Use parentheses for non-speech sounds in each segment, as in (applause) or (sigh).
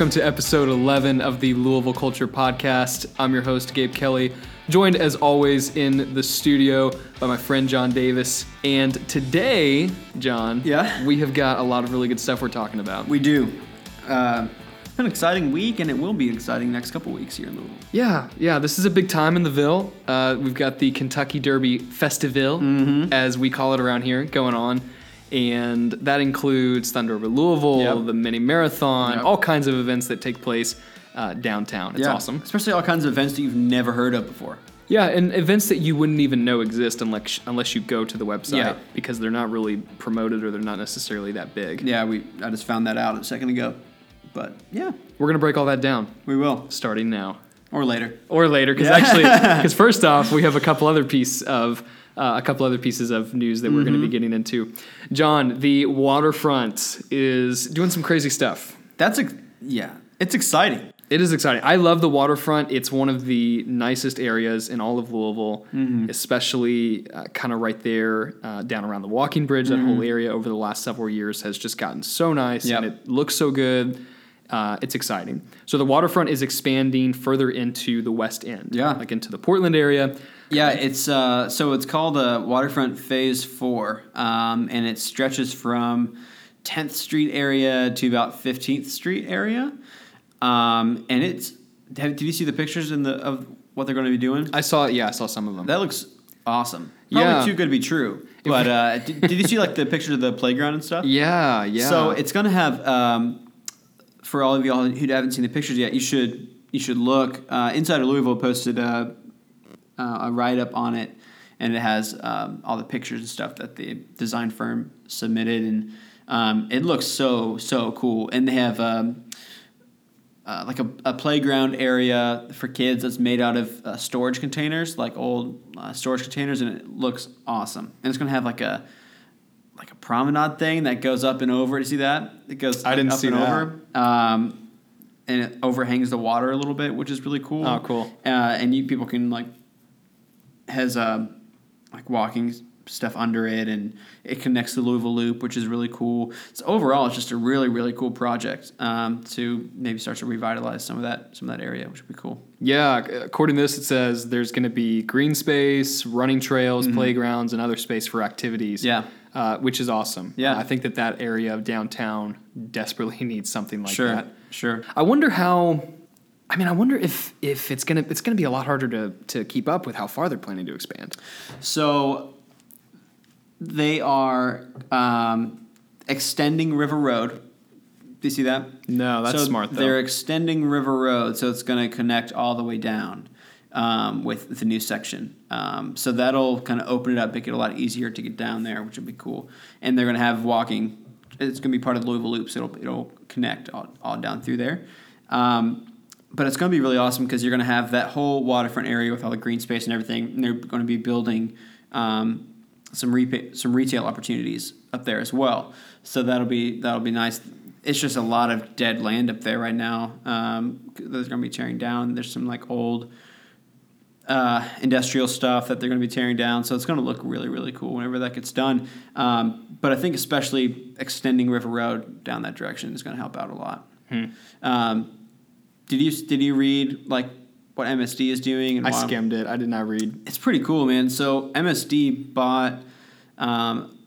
Welcome to episode 11 of the Louisville Culture Podcast. I'm your host, Gabe Kelly, joined as always in the studio by my friend John Davis. And today, John, Yeah? we have got a lot of really good stuff we're talking about. We do. Uh, an exciting week, and it will be exciting next couple weeks here in Louisville. Yeah, yeah, this is a big time in the Ville. Uh, we've got the Kentucky Derby Festival, Mm-hmm. as we call it around here, going on. And that includes Thunder Over Louisville, Yep. the mini marathon, Yep. all kinds of events that take place uh, downtown. It's Yeah. awesome. Especially all kinds of events that you've never heard of before. Yeah, and events that you wouldn't even know exist unless unless you go to the website Yeah. because they're not really promoted or they're not necessarily that big. Yeah, we. I just found that out a second ago. But yeah, We're gonna break all that down we will. starting now Or later. or later because Yeah. actually (laughs) because first off we have a couple other piece of uh, a couple other pieces of news that we're going to be Mm-hmm. getting into. John, the waterfront is doing some crazy stuff. That's a. Yeah, it's exciting. It is exciting. I love the waterfront. It's one of the nicest areas in all of Louisville, Mm-hmm. especially uh, kind of right there uh, down around the walking bridge. That whole area over the last several years has just gotten so nice Mm-hmm. Yep. and it looks so good. Uh, it's exciting. So the waterfront is expanding further into the west end, Yeah. like into the Portland area. Yeah, it's uh, so it's called uh, Waterfront Phase Four, um, and it stretches from 10th Street area to about 15th Street area, um, and it's. Have, did you see the pictures in the of what they're going to be doing? I saw, yeah, I saw some of them. That looks awesome. Probably Yeah. too good to be true. (laughs) But uh, did, did you see like the picture of the playground and stuff? yeah, yeah. So it's going to have um, for all of y'all who haven't seen the pictures yet, you should you should look. Uh, Inside of Louisville posted a, uh, a write up on it, and it has um, all the pictures and stuff that the design firm submitted, and um, it looks so so cool. And they have. Um, uh, like a, a playground area for kids that's made out of uh, storage containers, like old uh, storage containers, and it looks awesome. And it's gonna have like a like a promenade thing that goes up and over. You see that? It goes I didn't up see and that. over, um, and it overhangs the water a little bit, which is really cool. Oh, cool. Uh, and you people can like has um, like walking stuff under it, and it connects the Louisville Loop, which is really cool. So overall, it's just a really really cool project um, to maybe start to revitalize some of that some of that area, which would be cool. Yeah, according to this, it says there's going to be green space, running trails, playgrounds, and other space for activities. Mm-hmm. Yeah. uh, which is awesome. Yeah. I think that that area of downtown desperately (laughs) needs something like sure, that. sure. I wonder how. I mean, I wonder if if it's gonna it's gonna be a lot harder to to keep up with how far they're planning to expand. So they are um, extending River Road. Do you see that? No, that's so smart though. They're extending River Road, so it's going to connect all the way down um, with the new section. Um, so that'll kind of open it up, make it a lot easier to get down there, which would be cool. And they're going to have walking. It's going to be part of the Louisville Loop, so it'll it'll connect all, all down through there. Um, but it's going to be really awesome because you're going to have that whole waterfront area with all the green space and everything. And they're going to be building um, some some retail opportunities up there as well. So that'll be that'll be nice. It's just a lot of dead land up there right now. Um, that they're going to be tearing down. There's some like old uh, industrial stuff that they're going to be tearing down. So it's going to look really really cool whenever that gets done. Um, but I think especially extending River Road down that direction is going to help out a lot. Um, did you did you read like what MSD is doing? And I why- skimmed it. I did not read. it's pretty cool, man. So MSD bought um,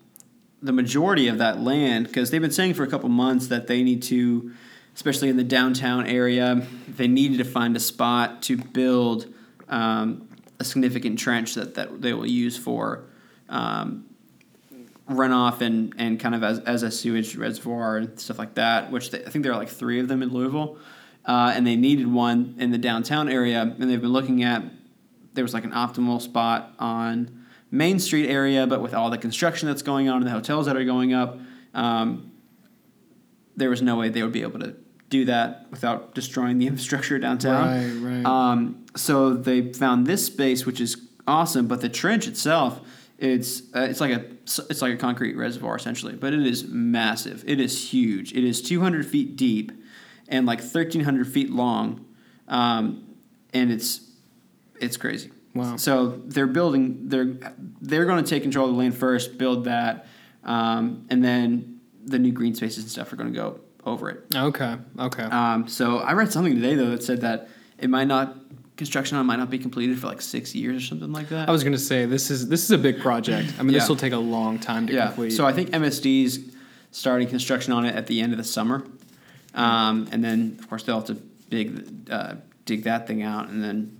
the majority of that land because they've been saying for a couple months that they need to, especially in the downtown area, they needed to find a spot to build um, a significant trench that, that they will use for um, runoff and, and kind of as, as a sewage reservoir and stuff like that, which they, I think there are like three of them in Louisville. Uh, and they needed one in the downtown area, and they've been looking at there was like an optimal spot on Main Street area, but with all the construction that's going on and the hotels that are going up, um, there was no way they would be able to do that without destroying the (laughs) infrastructure downtown. Right, right. Um, so they found this space, which is awesome, but the trench itself, it's uh, it's like a it's like a concrete reservoir essentially, but it is massive. It is huge. It is 200 feet deep and like 1,300 feet long, um, and it's it's crazy. Wow. So they're building. They're they're going to take control of the land first, build that, um, and then the new green spaces and stuff are going to go over it. Okay. Okay. Um, so I read something today though that said that it might not construction on it might not be completed for like six years or something like that. I was gonna say this is this is a big project. I mean, this will take a long time to yeah. complete. So I think MSD's starting construction on it at the end of the summer, um, and then of course they'll have to dig uh, dig that thing out and then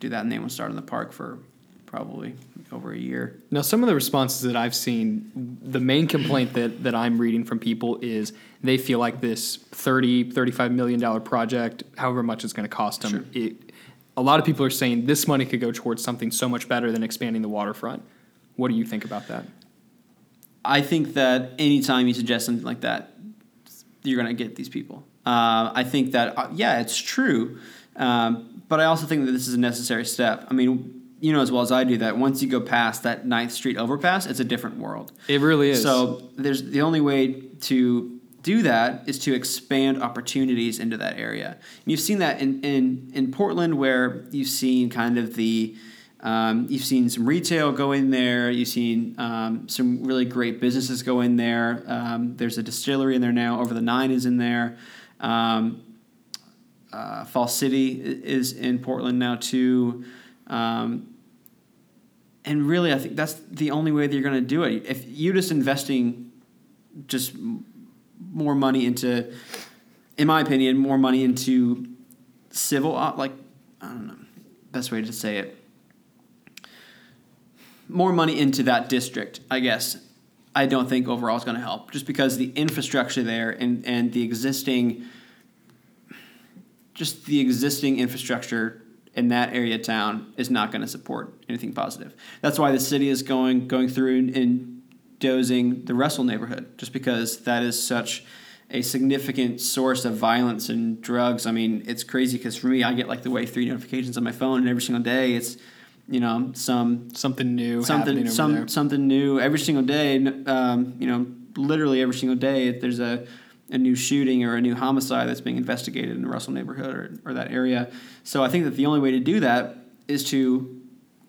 do that, and they won't start in the park for probably over a year. Now, some of the responses that I've seen, the main complaint that, that I'm reading from people is they feel like this 30, 35 million dollar project, however much it's going to cost them, Sure. it, a lot of people are saying this money could go towards something so much better than expanding the waterfront. What do you think about that? I think that anytime you suggest something like that, you're going to get these people. Uh, I think that, uh, yeah, it's true. Um, but I also think that this is a necessary step. I mean, you know as well as I do that once you go past that 9th Street overpass, it's a different world. It really is. So there's the only way to do that is to expand opportunities into that area. And you've seen that in, in, in Portland where you've seen kind of the um, you've seen some retail go in there. You've seen um, some really great businesses go in there. Um, there's a distillery in there now. Over the Nine is in there. Um, uh, Falls City is in Portland now too. Um, and really, I think that's the only way that you're going to do it. If you just investing just more money into, in my opinion, more money into civil, like I don't know, best way to say it. More money into that district, I guess. I don't think overall is going to help, just because the infrastructure there and and the existing, just the existing infrastructure in that area of town is not going to support anything positive. That's why the city is going going through and, dozing the Russell neighborhood, just because that is such a significant source of violence and drugs. I mean, it's crazy because for me, I get like the Wave Three notifications on my phone, and every single day it's you know some something new happening something some there. something new every single day. Um, you know, literally every single day, if there's a a new shooting or a new homicide that's being investigated in the Russell neighborhood or, or that area. So I think that the only way to do that is to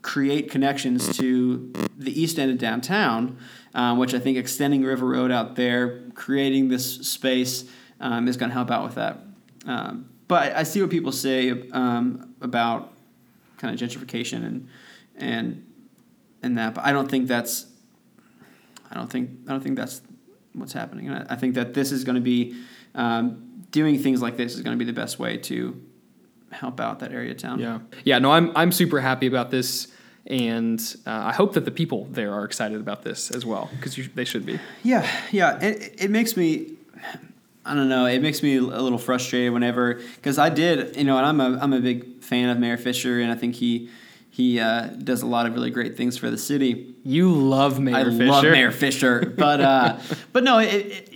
create connections to the east end of downtown, um, which I think extending River Road out there, creating this space, um, is going to help out with that. Um, but I see what people say um, about kind of gentrification and and and that, but I don't think that's I don't think I don't think that's what's happening. And I, I think that this is going to be um, doing things like this is going to be the best way to help out that area of town. Yeah, yeah. No, I'm I'm super happy about this, and uh, I hope that the people there are excited about this as well because they should be. Yeah, yeah. It, it makes me, I don't know, it makes me a little frustrated whenever, because I did, you know, and I'm a, I'm a big fan of Mayor Fisher, and I think he he uh, does a lot of really great things for the city. You love Mayor I Fisher. love Mayor Fisher, but uh, (laughs) but no, it, it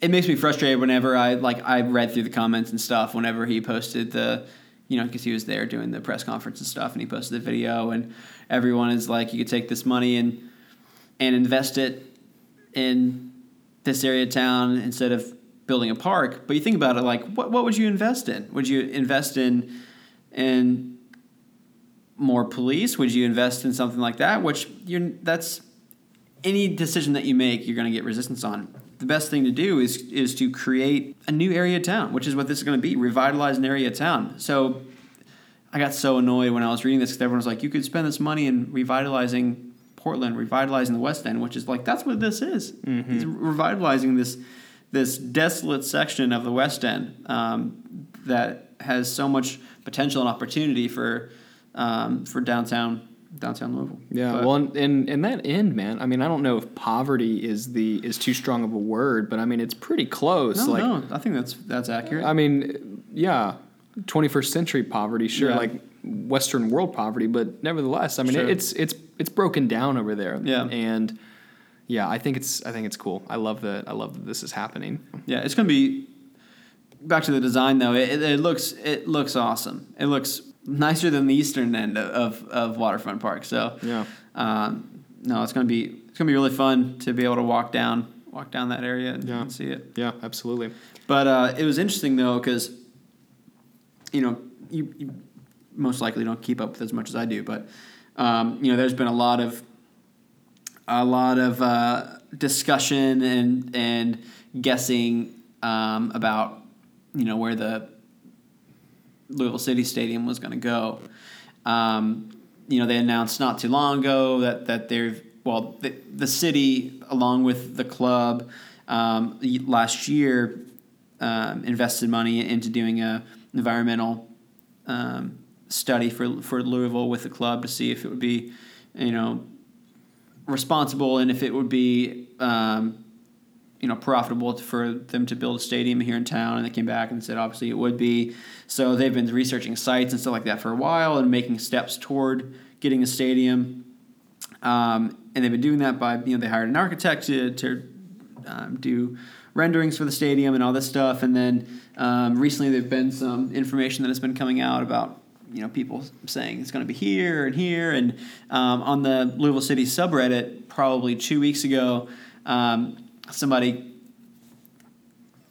it makes me frustrated whenever I like I read through the comments and stuff whenever he posted the you know because he was there doing the press conference and stuff and he posted the video and everyone is like you could take this money and and invest it in this area of town instead of building a park but you think about it like what what would you invest in? Would you invest in in more police? Would you invest in something like that? Which you're that's any decision that you make you're going to get resistance on. The best thing to do is is to create a new area of town which is what this is going to be revitalize an area of town. So i got so annoyed when i was reading this because everyone was like you could spend this money in revitalizing portland revitalizing the west end which is like that's what this is. Mm-hmm. it's revitalizing this this desolate section of the west end um, that has so much potential and opportunity for um, for downtown downtown louisville Yeah, But- well, and, and and that end, man. I mean, I don't know if poverty is the is too strong of a word, but I mean, it's pretty close. no, like, no, I think that's that's accurate. I mean, yeah, 21st century poverty, sure, Yeah. like Western world poverty, but nevertheless, I mean, Sure. it's it's it's broken down over there. Yeah. and yeah, I think it's I think it's cool. I love that. I love that this is happening. Yeah, it's gonna be. Back to the design though, it, it looks it looks awesome. It looks nicer than the eastern end of, of Waterfront Park. So Yeah. um, no, it's gonna be it's gonna be really fun to be able to walk down walk down that area and, Yeah. and see it. Yeah, absolutely. But uh, it was interesting though because you know you, you most likely don't keep up with as much as I do, but um, you know there's been a lot of a lot of uh, discussion and and guessing um, about you know where the Louisville City Stadium was going to go. Um, you know, they announced not too long ago that that they've well the, the city along with the club um, last year um, invested money into doing a environmental um, study for for Louisville with the club to see if it would be you know responsible and if it would be um, you know profitable for them to build a stadium here in town. And they came back and said obviously it would be. So they've been researching sites and stuff like that for a while and making steps toward getting a stadium. Um, and they've been doing that by you know they hired an architect to, to um, do renderings for the stadium and all this stuff. And then um, recently there've been some information that has been coming out about you know people saying it's going to be here and here and um, on the louisville city subreddit probably two weeks ago um, somebody,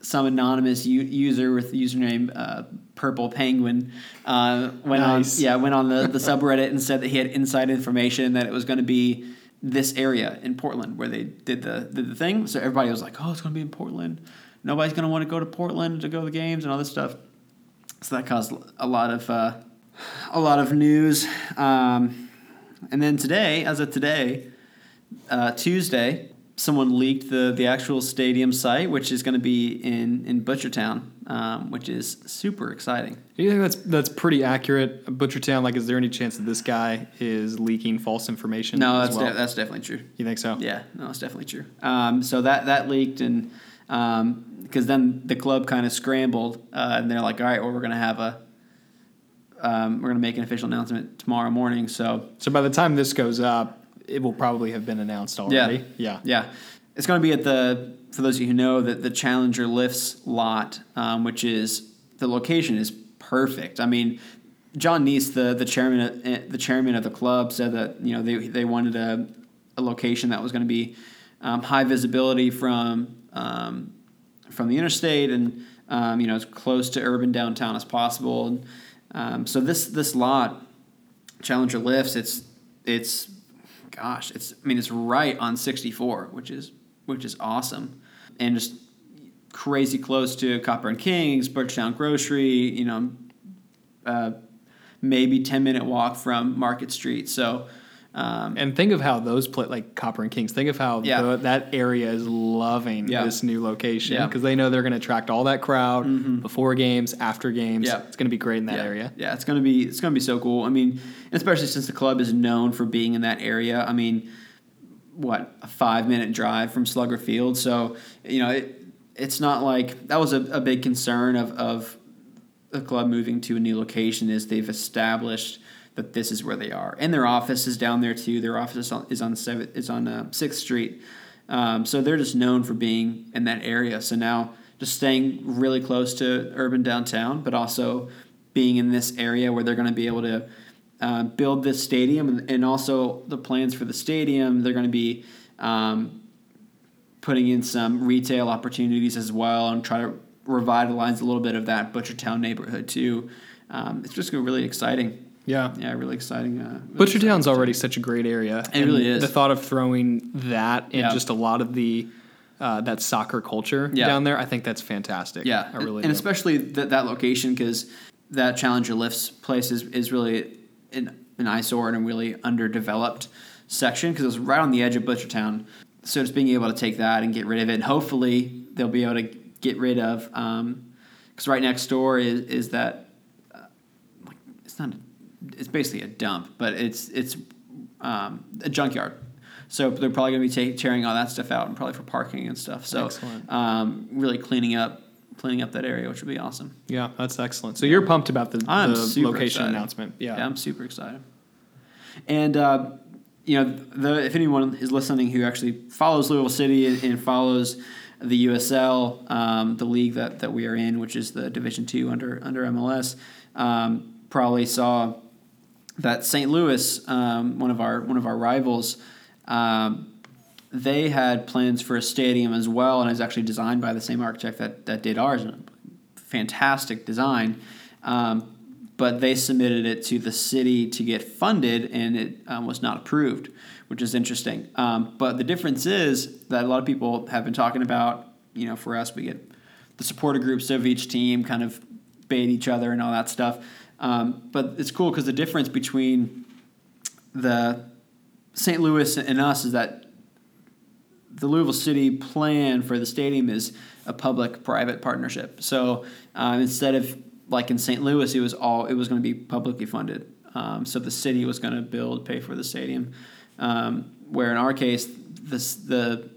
some anonymous u- user with the username uh, Purple Penguin, uh, went nice. on yeah went on the, the subreddit and said that he had inside information that it was going to be this area in Portland where they did the did the thing. So everybody was like, "Oh, it's going to be in Portland. Nobody's going to want to go to Portland to go to the games and all this stuff." So that caused a lot of uh, a lot of news. Um, and then today, as of today, uh, Tuesday, someone leaked the the actual stadium site, which is going to be in in Butchertown, um, which is super exciting. Do you think that's that's pretty accurate? Butchertown, like, is there any chance that this guy is leaking false information? No, that's well? de- that's definitely true. You think so? Yeah, no, it's definitely true. Um, so that that leaked and. because um, then the club kind of scrambled, uh, and they're like, "All right, well, we're going to have a um, we're going to make an official announcement tomorrow morning. So, so by the time this goes up, it will probably have been announced already. Yeah, yeah, yeah. It's going to be at the for those of you who know that the Challenger Lifts lot, um, which is the location is perfect. I mean, John Neace, the the chairman eh, the chairman of the club, said that you know they they wanted a, a location that was going to be um, high visibility from um, from the interstate and um, you know as close to urban downtown as possible. And, um, so this this lot, Challenger Lifts, it's it's gosh, it's I mean it's right on 64, which is which is awesome, and just crazy close to Copper and Kings, Butchertown Grocery, you know, uh, maybe 10 minute walk from Market Street. So um, and think of how those play like Copper and Kings. Think of how yeah. the, that area is loving yeah. this new location because yeah. they know they're going to attract all that crowd mm-hmm. before games, after games. Yeah. it's going to be great in that area. Yeah, it's going to be it's going to be so cool. I mean, especially since the club is known for being in that area. I mean, what a five minute drive from Slugger Field. So you know it. It's not like that was a, a big concern of of the club moving to a new location is they've established that this is where they are. And their office is down there too. Their office is on is on seventh is on uh, Sixth Street. Um, so they're just known for being in that area. So now just staying really close to urban downtown, but also being in this area where they're going to be able to uh, build this stadium and, and, also the plans for the stadium. They're going to be um, putting in some retail opportunities as well and try to revitalize a little bit of that Butchertown neighborhood too. Um, it's just really exciting. Yeah, yeah, really exciting. Uh, really Butchertown's already such a great area. It and really is. The thought of throwing that and yeah. just a lot of the uh, that soccer culture yeah. down there, I think that's fantastic. Yeah, I really and, and especially that that location because that Challenger Lifts place is is really an, an eyesore and a really underdeveloped section because it's right on the edge of Butchertown. So just being able to take that and get rid of it, and hopefully they'll be able to get rid of because um, right next door is is that uh, it's not. A, it's basically a dump, but it's it's um, a junkyard. So they're probably going to be tearing all that stuff out and probably for parking and stuff. So um, really cleaning up cleaning up that area, which would be awesome. Yeah, that's excellent. So you're pumped about the, the location excited. announcement. Yeah. yeah. I'm super excited. And uh, you know, the, if anyone is listening who actually follows Louisville City and, and follows the USL, um, the league that, that we are in, which is the Division Two under under MLS, um, probably saw that St. Louis, um, one of our one of our rivals, um, they had plans for a stadium as well, and it's actually designed by the same architect that, that did ours. Fantastic design, um, but they submitted it to the city to get funded, and it um, was not approved, which is interesting. Um, but the difference is that a lot of people have been talking about. You know, for us, we get the supporter groups of each team kind of bait each other and all that stuff. Um, but it's cool because the difference between the St. Louis and us is that the Louisville City plan for the stadium is a public-private partnership. So uh, instead of like in St. Louis, it was all it was going to be publicly funded. Um, so the city was going to build, pay for the stadium. Um, where in our case, this the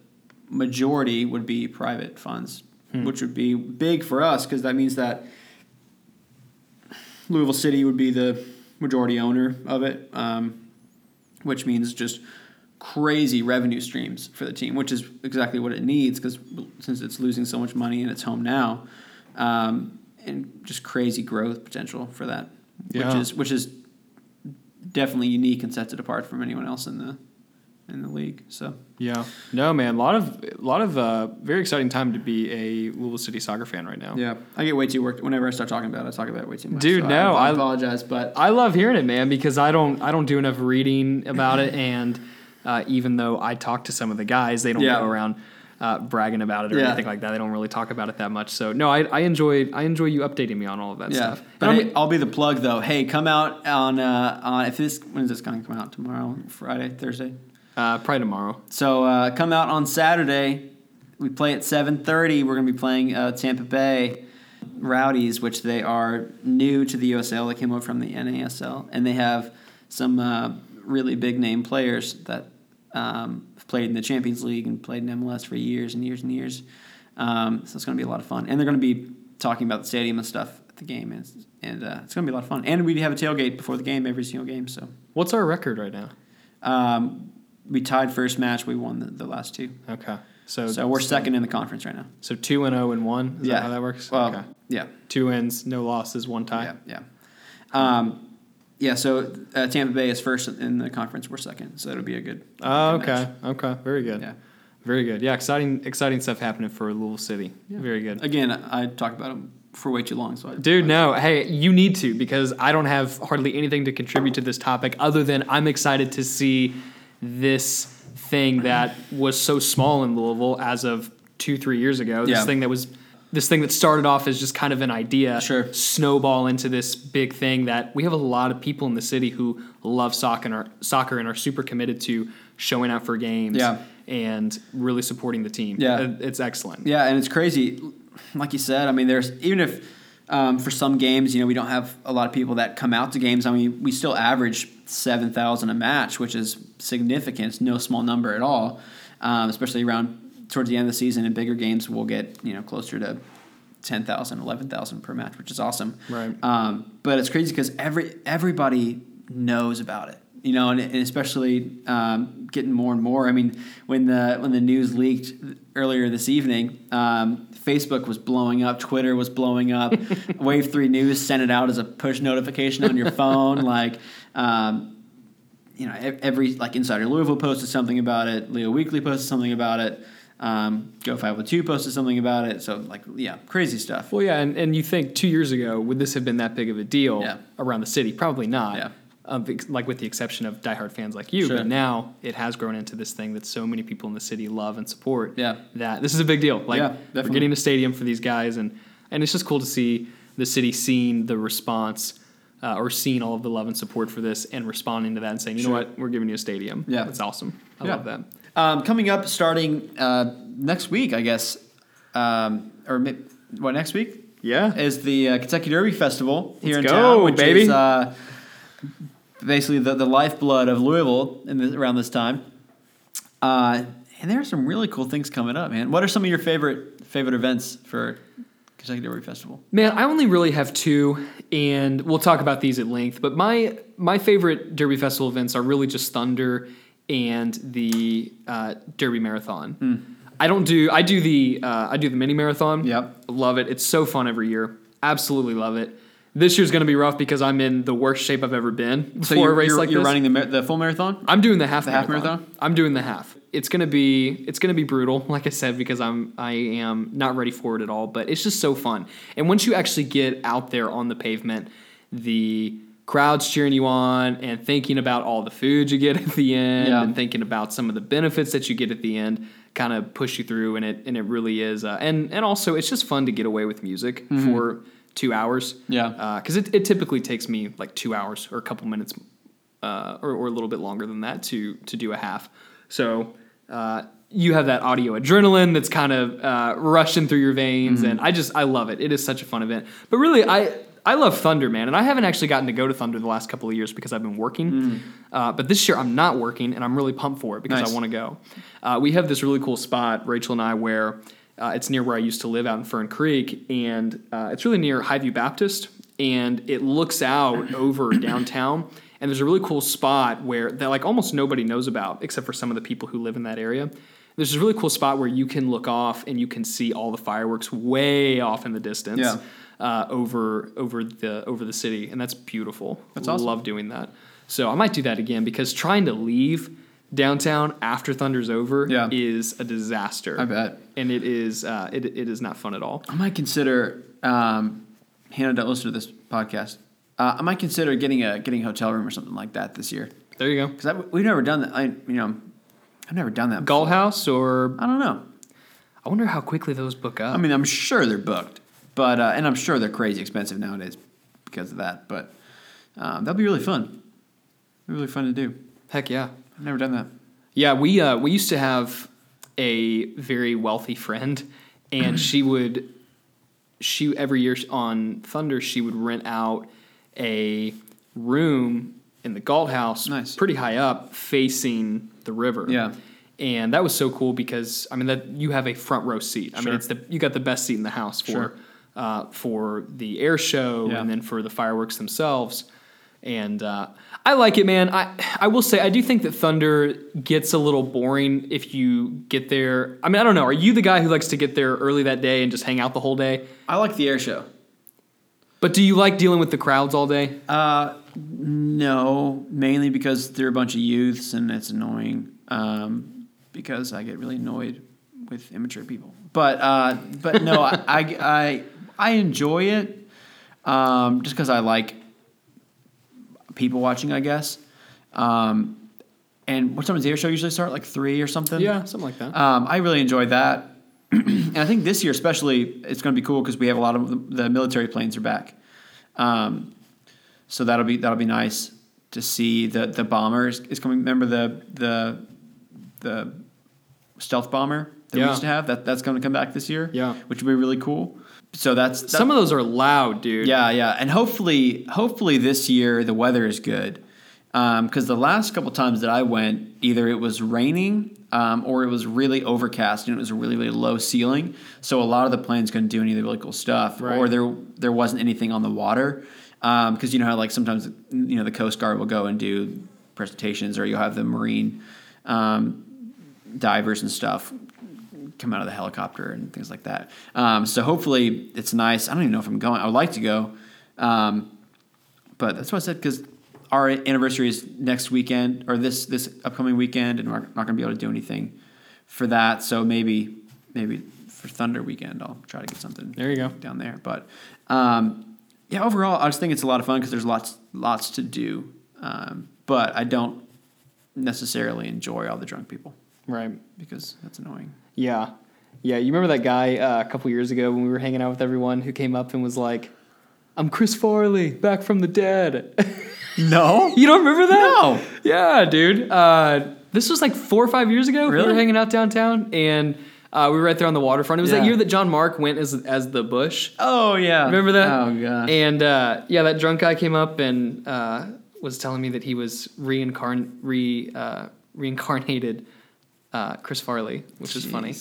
majority would be private funds, hmm. which would be big for us because that means that Louisville City would be the majority owner of it. Um, which means just crazy revenue streams for the team, which is exactly what it needs because since it's losing so much money in its home now, um, and just crazy growth potential for that, yeah. which is which is definitely unique and sets it apart from anyone else in the in the league. So yeah, no man, a lot of a lot of uh, very exciting time to be a Louisville City soccer fan right now. Yeah, I get way too worked whenever I start talking about it. I talk about it way too much. Dude, so no, I, I, apologize, but I love hearing it, man, because I don't I don't do enough reading about it, (laughs) and uh, even though I talk to some of the guys, they don't yeah. go around. Uh, bragging about it or yeah. anything like that. They don't really talk about it that much. So no, I, I enjoy I enjoy you updating me on all of that yeah. stuff. But hey, I'll be the plug though. Hey, come out on uh, on if this when is this going to come out tomorrow? Friday, Thursday. Uh, probably tomorrow. So uh, come out on Saturday. We play at 7:30. We're going to be playing uh, Tampa Bay Rowdies, which they are new to the USL. They came over from the NASL, and they have some uh, really big name players that um, have played in the Champions League and played in MLS for years and years and years. Um, so it's going to be a lot of fun, and they're going to be talking about the stadium and stuff at the game, and, and uh, it's going to be a lot of fun. And we have a tailgate before the game every single game. So what's our record right now? Um, we tied first match. We won the, the last two. Okay. So, so we're second in the conference right now. So two and zero oh and one. Is yeah. that how that works? Well, okay. Yeah. Two wins, no losses, one tie. Yeah. Yeah. Um, yeah. So uh, Tampa Bay is first in the conference. We're second. So it'll be a good. Oh, okay. Match. Okay. Very good. Yeah. Very good. Yeah. Exciting. Exciting stuff happening for Louisville City. Yeah. Very good. Again, I talked about them for way too long. So, I, dude, no. Hey, you need to because I don't have hardly anything to contribute to this topic other than I'm excited to see this thing that was so small in Louisville as of two, three years ago. This yeah. thing that was this thing that started off as just kind of an idea sure. snowball into this big thing that we have a lot of people in the city who love soccer and are, soccer and are super committed to showing out for games yeah. and really supporting the team. Yeah. It's excellent. Yeah, and it's crazy. Like you said, I mean, there's even if um, for some games, you know, we don't have a lot of people that come out to games. I mean, we still average seven thousand a match, which is significant. It's no small number at all, um, especially around towards the end of the season. In bigger games, we'll get you know closer to 10,000, 11,000 per match, which is awesome. Right. Um, but it's crazy because every everybody knows about it. You know, and, and especially um, getting more and more. I mean, when the when the news leaked earlier this evening, um, Facebook was blowing up, Twitter was blowing up, (laughs) Wave Three News sent it out as a push notification on your phone. (laughs) like, um, you know, every like Insider Louisville posted something about it. Leo Weekly posted something about it. Um, Go Five Hundred Two posted something about it. So like, yeah, crazy stuff. Well, yeah, and, and you think two years ago would this have been that big of a deal yeah. around the city? Probably not. Yeah um, like with the exception of diehard fans like you. Sure. But now it has grown into this thing that so many people in the city love and support. Yeah. That this is a big deal. Like yeah, we're getting a stadium for these guys, and and it's just cool to see the city seeing the response. Uh, or seeing all of the love and support for this and responding to that and saying, you sure. know what, we're giving you a stadium. Yeah. That's awesome. I yeah. love that. Um, coming up starting uh, next week, I guess, um, or what, next week? Yeah. Is the uh, Kentucky Derby Festival here Let's in go, town, which baby. is uh, basically the, the lifeblood of Louisville in this, around this time. Uh, and there are some really cool things coming up, man. What are some of your favorite favorite events for Kentucky Derby Festival? Man, I only really have two, and we'll talk about these at length. But my my favorite Derby Festival events are really just Thunder and the uh, Derby Marathon. Mm. I don't do I do the uh, I do the mini marathon. Yep, love it. It's so fun every year. Absolutely love it. This year's going to be rough because I'm in the worst shape I've ever been so for a race like you're this. You're running the, the full marathon. I'm doing the half. The marathon. half marathon. I'm doing the half. It's gonna be it's gonna be brutal, (laughs) like I said, because I'm I am not ready for it at all. But it's just so fun. And once you actually get out there on the pavement, the crowds cheering you on and thinking about all the food you get (laughs) at the end yeah. and thinking about some of the benefits that you get at the end kind of push you through and it and it really is uh, and and also it's just fun to get away with music mm-hmm. for two hours yeah because uh, it, it typically takes me like two hours or a couple minutes uh, or, or a little bit longer than that to to do a half so uh, you have that audio adrenaline that's kind of uh, rushing through your veins, mm-hmm. and I just I love it. It is such a fun event. But really, I I love Thunder, man, and I haven't actually gotten to go to Thunder the last couple of years because I've been working. Mm. Uh, but this year I'm not working, and I'm really pumped for it because nice. I want to go. Uh, we have this really cool spot, Rachel and I, where uh, it's near where I used to live out in Fern Creek, and uh, it's really near Highview Baptist, and it looks out (clears throat) over downtown. And there's a really cool spot where that like almost nobody knows about except for some of the people who live in that area there's this really cool spot where you can look off and you can see all the fireworks way off in the distance yeah. uh, over over the over the city, and that's beautiful. That's awesome. Love doing that. So I might do that again because trying to leave downtown after thunder's over yeah. is a disaster. I bet, and it is uh, it it is not fun at all. I might consider. Um, Hannah, don't listen to this podcast. Uh, I might consider getting a getting a hotel room or something like that this year. There you go. Because we've never done that. I you know I've never done that. Galt House or I don't know. I wonder how quickly those book up. I mean, I'm sure they're booked, but uh, and I'm sure they're crazy expensive nowadays because of that. But um, that'll be really fun. Really fun to do. Heck yeah! I've never done that. Yeah, we uh, we used to have a very wealthy friend, and (clears throat) she would she every year on Thunder she would rent out a room in the Galt House, nice. pretty high up, facing the river. Yeah. And that was so cool because I mean that you have a front row seat. I sure. mean it's the you got the best seat in the house for sure. uh, for the air show yeah. and then for the fireworks themselves. And uh, I like it, man. I I will say I do think that Thunder gets a little boring if you get there. I mean I don't know. Are you the guy who likes to get there early that day and just hang out the whole day? I like the air show. But do you like dealing with the crowds all day? Uh, no, mainly because they're a bunch of youths and it's annoying. Um, because I get really annoyed with immature people. But uh, but no, (laughs) I, I, I I enjoy it um, just because I like people watching. I guess. Um, and what time does the air show usually start? Like three or something? Yeah, something like that. Um, I really enjoyed that. (clears throat) and I think this year especially, it's going to be cool because we have a lot of the, the military planes are back. Um, so that'll be that'll be nice to see the the bomber is, is coming. Remember the the the stealth bomber that yeah. we used to have that that's going to come back this year. Yeah, which would be really cool. So that's that, some of those are loud, dude. Yeah, yeah, and hopefully hopefully this year the weather is good because um, the last couple times that I went, either it was raining um, or it was really overcast and it was a really really low ceiling. So a lot of the planes couldn't do any of the really cool stuff, right. or there there wasn't anything on the water because um, you know how like sometimes you know the Coast Guard will go and do presentations, or you'll have the Marine um, divers and stuff come out of the helicopter and things like that. Um, so hopefully it's nice. I don't even know if I'm going. I would like to go, um, but that's what I said because our anniversary is next weekend or this this upcoming weekend, and we're not going to be able to do anything for that. So maybe maybe for Thunder weekend, I'll try to get something. There you go down there. But um, yeah, overall, I just think it's a lot of fun because there's lots lots to do. Um, but I don't necessarily enjoy all the drunk people. Right. Because that's annoying. Yeah. Yeah. You remember that guy uh, a couple years ago when we were hanging out with everyone who came up and was like, I'm Chris Farley, back from the dead. (laughs) No. you don't remember that? No. Yeah, dude. Uh, this was like four or five years ago. Really? We were hanging out downtown and uh, we were right there on the waterfront. It was yeah. that year that John Mark went as as the Bush. Oh yeah, remember that? Oh god. And uh, yeah, that drunk guy came up and uh, was telling me that he was reincarn re uh, reincarnated uh, Chris Farley, which Jeez. is funny.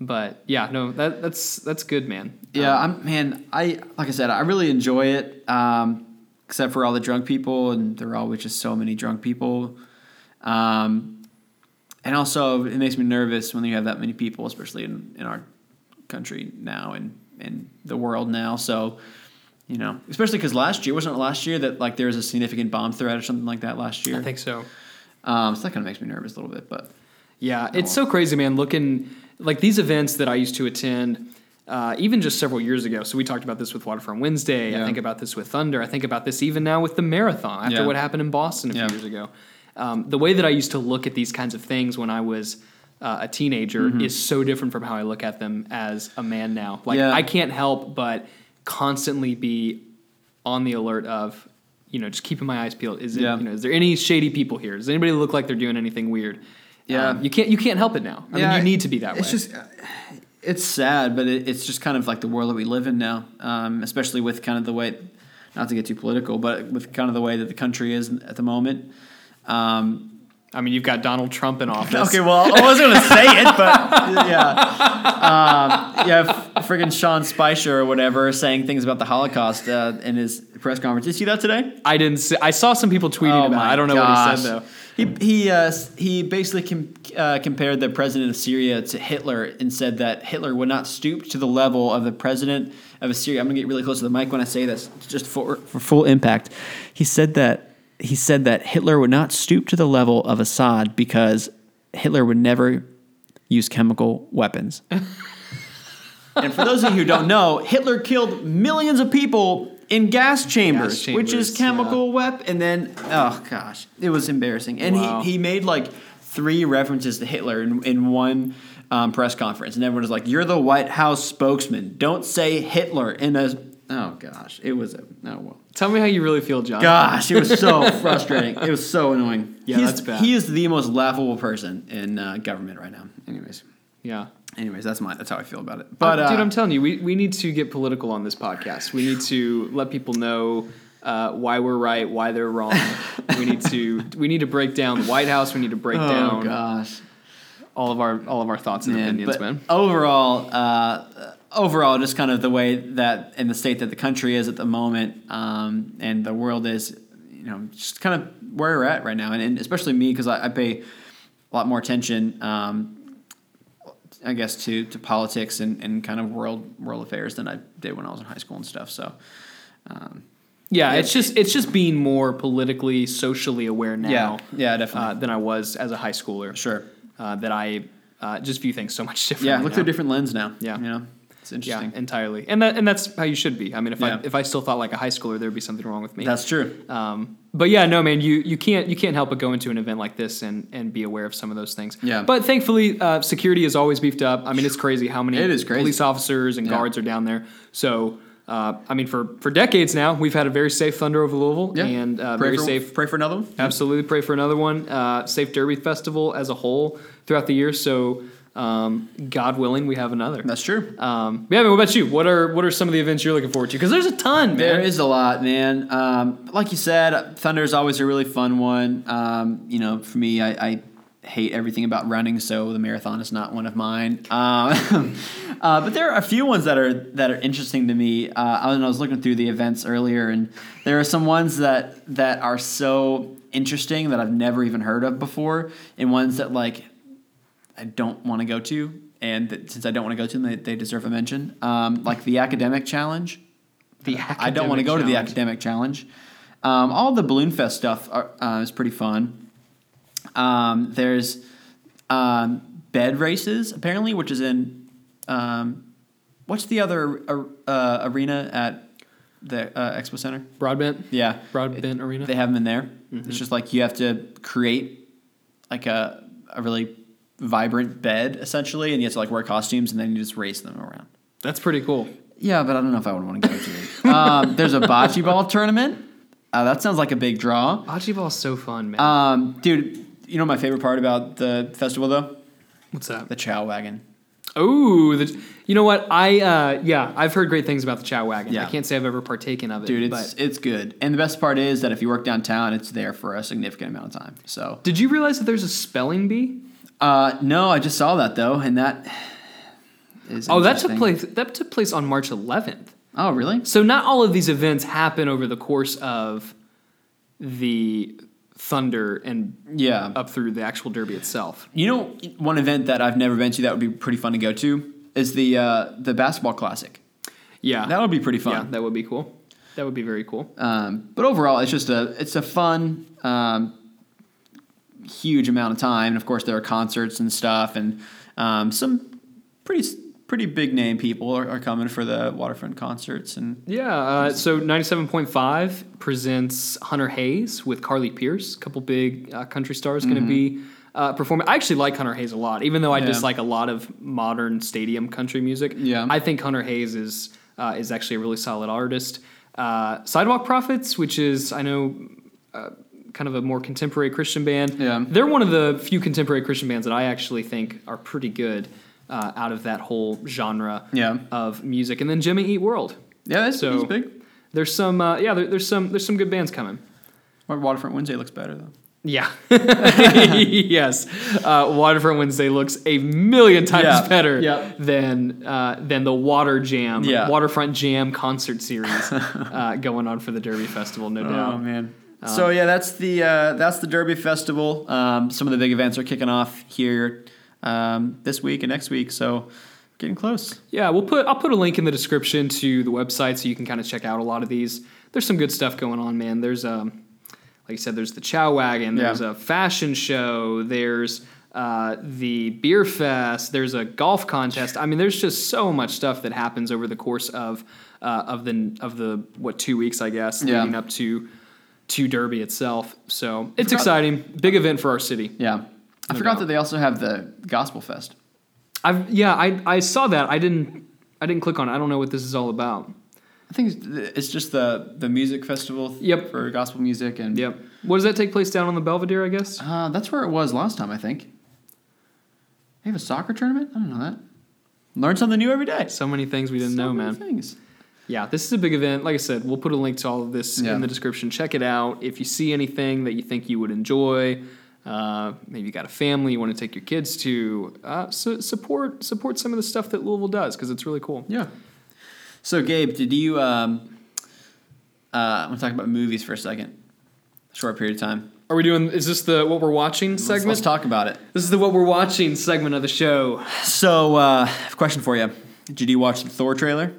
But yeah, no, that that's that's good, man. Yeah, um, I'm man. I like I said, I really enjoy it. Um, except for all the drunk people, and there are always just so many drunk people. Um, and also it makes me nervous when you have that many people, especially in, in our country now and in the world now. So, you know, especially because last year wasn't it last year that like there was a significant bomb threat or something like that last year. I think so. Um, so that kind of makes me nervous a little bit, but yeah, it's so crazy, man. Looking like these events that I used to attend. uh, even just several years ago. So we talked about this with Waterfront Wednesday. Yeah. I think about this with Thunder. I think about this even now with the marathon after yeah. what happened in Boston a few years ago. Um, the way that I used to look at these kinds of things when I was uh, a teenager mm-hmm. is so different from how I look at them as a man now. Like I can't help but constantly be on the alert of you know just keeping my eyes peeled. Is it you know is there any shady people here? Does anybody look like they're doing anything weird? Yeah, um, you can't you can't help it now. I yeah, mean, you need to be that it's way. It's just it's sad, but it, it's just kind of like the world that we live in now, um, especially with kind of the way, not to get too political, but with kind of the way that the country is at the moment. Um, I mean, you've got Donald Trump in office. Okay, well, I wasn't going to say it, but (laughs) yeah, um, yeah, friggin' Sean Spicer or whatever saying things about the Holocaust uh, in his press conference. Did you see that today? I didn't. See, I saw some people tweeting oh about. it. I don't know gosh. what he said though. He he uh, he basically com- uh, compared the president of Syria to Hitler and said that Hitler would not stoop to the level of the president of Syria. I'm gonna get really close to the mic when I say this, just for for full impact. He said that he said that Hitler would not stoop to the level of Assad because Hitler would never use chemical weapons. (laughs) and for those of you who don't know, Hitler killed millions of people in gas chambers, gas chambers which is chemical yeah. weapon. And then, oh gosh, it was embarrassing. And wow. he, he made like three references to Hitler in, in one um, press conference, and everyone was like, "You're the White House spokesman. Don't say Hitler." In a oh gosh, it was a oh well. Tell me how you really feel, John. Gosh, it was so (laughs) frustrating. It was so annoying. Yeah, He's, that's bad. He is the most laughable person in uh, government right now. Anyways. Yeah. Anyways, that's my that's how I feel about it. But uh, dude, I'm telling you, we, we need to get political on this podcast. We need to let people know uh, why we're right, why they're wrong. we need to we need to break down the White House. We need to break oh, down gosh. all of our all of our thoughts and man, opinions, man. Overall, uh, overall, just kind of the way that in the state that the country is at the moment, um, and the world is, you know, just kind of where we're at right now, and, and especially me because I, I, pay a lot more attention. Um, I guess to to politics and, and kind of world world affairs than I did when I was in high school and stuff. So, um, yeah, it's just it's just being more politically, socially aware now. Yeah, yeah, definitely. Uh, than I was as a high schooler. Sure. Uh, that I uh, just view things so much (laughs) different. Yeah, look now. through a different lens now. Yeah, you know. It's interesting. Yeah, entirely. And that and that's how you should be. I mean, if yeah. I if I still thought like a high schooler, there'd be something wrong with me. That's true. Um, but yeah, no, man, you you can't you can't help but go into an event like this and and be aware of some of those things. Yeah. But thankfully, uh, security is always beefed up. I mean, it's crazy how many crazy. police officers and yeah. guards are down there. So. Uh, I mean, for, for decades now, we've had a very safe Thunder over Louisville, yeah. and uh, very for, safe. Pray for another one. Absolutely, pray for another one. Uh, safe Derby Festival as a whole throughout the year. So um, God willing, we have another. That's true. Um, yeah, I mean, what about you? What are what are some of the events you're looking forward to? Because there's a ton, man. There is a lot, man. Um, like you said, Thunder is always a really fun one. Um, you know, for me, I, I, hate everything about running, so the marathon is not one of mine. Um, (laughs) uh, but there are a few ones that are that are interesting to me. Uh, I was looking through the events earlier, and there are some ones that that are so interesting that I've never even heard of before, and ones that like I don't want to go to, and that, since I don't want to go to them, they, they deserve a mention. Um, like the academic challenge. The academic I don't want to go challenge. to the academic challenge. Um, all the Balloon Fest stuff are, uh, is pretty fun. Um, there's um, bed races apparently, which is in um, what's the other uh, arena at the uh, Expo Center? Broadbent. Yeah, Broadbent it, Arena. They have them in there. Mm-hmm. It's just like you have to create like a a really vibrant bed essentially, and you have to like wear costumes, and then you just race them around. That's pretty cool. Yeah, but I don't know if I would want to go to it. (laughs) um, there's a bocce ball tournament. Uh, that sounds like a big draw. Bocce ball is so fun, man. Um, dude, you know my favorite part about the festival though? What's that? The chow wagon. Oh, you know what? I uh, yeah, I've heard great things about the chow wagon. Yeah. I can't say I've ever partaken of it, dude. It's but. it's good, and the best part is that if you work downtown, it's there for a significant amount of time. So, did you realize that there's a spelling bee? Uh, no, I just saw that though, and that is. Oh, that took place. That took place on March 11th. Oh, really? So not all of these events happen over the course of the Thunder and yeah, up through the actual Derby itself. You know, one event that I've never been to that would be pretty fun to go to is the uh, the basketball classic. Yeah, that would be pretty fun. Yeah, that would be cool. That would be very cool. Um, but overall, it's just a it's a fun um, huge amount of time. And of course, there are concerts and stuff, and um, some pretty pretty big name people are, are coming for the waterfront concerts and yeah. Uh, so ninety seven point five presents Hunter Hayes with Carly Pearce, a couple big uh, country stars mm-hmm. going to be. Uh, performing. I actually like Hunter Hayes a lot, even though I yeah. dislike a lot of modern stadium country music. Yeah, I think Hunter Hayes is uh, is actually a really solid artist. Uh, Sidewalk Prophets, which is I know uh, kind of a more contemporary Christian band. Yeah, they're one of the few contemporary Christian bands that I actually think are pretty good uh, out of that whole genre yeah. of music. And then Jimmy Eat World. Yeah, that's so big. There's some uh, yeah, there, there's some there's some good bands coming. Waterfront Wednesday looks better though. Yeah. (laughs) yes. Uh, Waterfront Wednesday looks a million times yeah. better yeah. than uh, than the Water Jam, yeah. Waterfront Jam concert series (laughs) uh, going on for the Derby Festival, no oh, doubt. Oh man. So yeah, that's the uh, that's the Derby Festival. Um, some of the big events are kicking off here um, this week and next week. So getting close. Yeah, we'll put I'll put a link in the description to the website so you can kind of check out a lot of these. There's some good stuff going on, man. There's um like you said, there's the Chow Wagon, there's yeah. a fashion show, there's uh, the beer fest, there's a golf contest. I mean, there's just so much stuff that happens over the course of uh, of the of the what two weeks, I guess, yeah. leading up to to Derby itself. So it's exciting, big event for our city. Yeah, I forgot doubt. that they also have the Gospel Fest. I've yeah, I I saw that. I didn't I didn't click on it. I don't know what this is all about. I think it's just the the music festival. Yep. For gospel music and. Yep. What does that take place down on the Belvedere? I guess. Uh, that's where it was last time. I think. They have a soccer tournament. I don't know that. Learn something new every day. So many things we didn't so know, man. Things. Yeah, this is a big event. Like I said, we'll put a link to all of this yeah. in the description. Check it out. If you see anything that you think you would enjoy, uh, maybe you got a family you want to take your kids to, uh, so support support some of the stuff that Louisville does because it's really cool. Yeah. So, Gabe, did you? Um, uh, I'm gonna talk about movies for a second. Short period of time. Are we doing? Is this the what we're watching segment? Let's, let's talk about it. This is the what we're watching segment of the show. So, uh, I have a question for you. Did you watch the Thor trailer?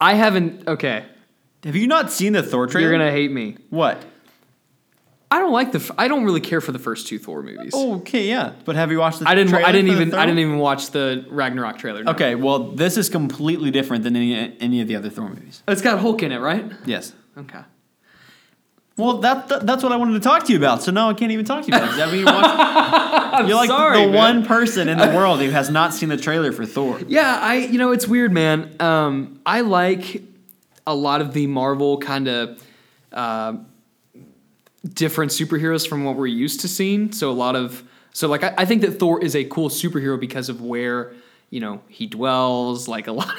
I haven't. Okay. Have you not seen the Thor trailer? You're gonna hate me. What? I don't like the. I don't really care for the first two Thor movies. Oh, okay, yeah. But have you watched the? I didn't. I didn't even. I didn't even watch the Ragnarok trailer. No. Okay, well, this is completely different than any any of the other Thor movies. It's got Hulk in it, right? Yes. Okay. Well, that, that, that's what I wanted to talk to you about. So now I can't even talk to you about it. I mean, you watch, (laughs) you're like sorry, the man. one person in the world who has not seen the trailer for Thor. Yeah, I. You know, it's weird, man. Um, I like a lot of the Marvel kind of. Uh, different superheroes from what we're used to seeing. So a lot of so like I, I think that Thor is a cool superhero because of where you know he dwells. Like a lot.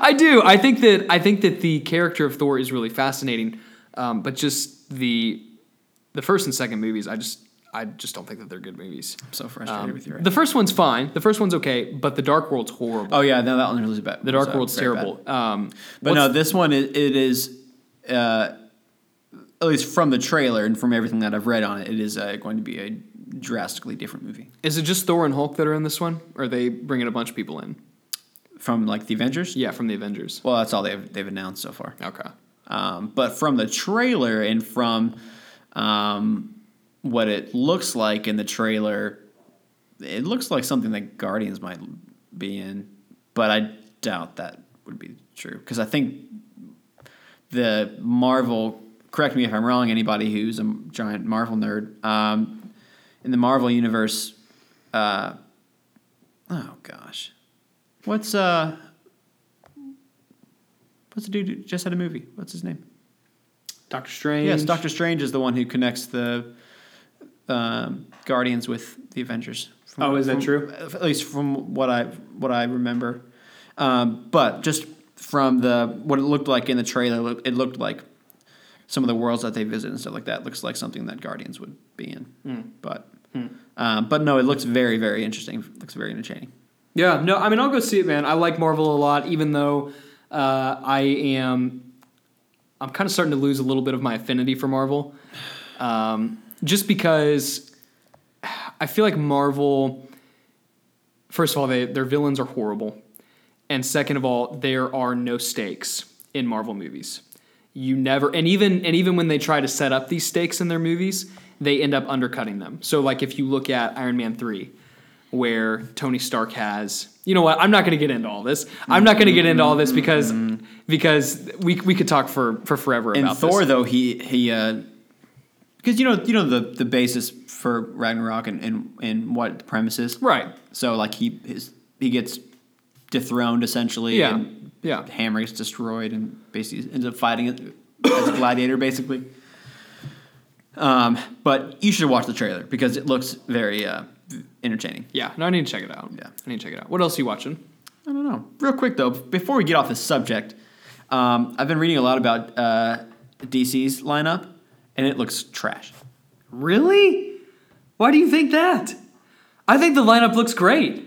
I do. I think that I think that the character of Thor is really fascinating, um, but just the the first and second movies, I just I just don't think that they're good movies. I'm so frustrated um, with you. Right the now. first one's fine. The first one's okay, but the Dark World's horrible. Oh yeah, no, that one really bad. The Dark World's terrible. Um, but no, this one it, it is. Uh, at least from the trailer and from everything that I've read on it, it is uh, going to be a drastically different movie. Is it just Thor and Hulk that are in this one, or are they bringing a bunch of people in? From like the Avengers? Yeah, from the Avengers. Well, that's all they've they've announced so far. Okay. Um, but from the trailer and from um, what it looks like in the trailer, it looks like something that Guardians might be in, but I doubt that would be true because I think the Marvel correct me if I'm wrong, anybody who's a giant Marvel nerd. Um, in the Marvel universe, uh, oh gosh, what's uh, what's the dude who just had a movie? What's his name? Doctor Strange. Yes, Doctor Strange is the one who connects the um, Guardians with the Avengers. From, oh, is that from, true? At least from what I what I remember. Um, but just from the what it looked like in the trailer, it looked like some of the worlds that they visit and stuff like that looks like something that Guardians would be in. Mm. But mm. Um, but no, it looks very very interesting. It looks very entertaining. Yeah, no, I mean I'll go see it, man. I like Marvel a lot, even though uh, I am I'm kind of starting to lose a little bit of my affinity for Marvel, um, just because I feel like Marvel. First of all, they, their villains are horrible, and second of all, there are no stakes in Marvel movies you never and even and even when they try to set up these stakes in their movies they end up undercutting them so like if you look at iron man 3 where Tony Stark has. You know what? I'm not going to get into all this. I'm not going to get into all this because mm-hmm. because we we could talk for for forever and about Thor this. though he he uh because you know you know the the basis for Ragnarok and and, and what the premise is right. So like he his he gets dethroned essentially. Yeah. And yeah. Hammer gets destroyed and basically ends up fighting it as a gladiator basically. Um, but you should watch the trailer because it looks very uh, entertaining. Yeah, no, I need to check it out. Yeah, I need to check it out. What else are you watching? I don't know. Real quick though, before we get off this subject, um, I've been reading a lot about uh, DC's lineup, and it looks trash. Really? Why do you think that? I think the lineup looks great.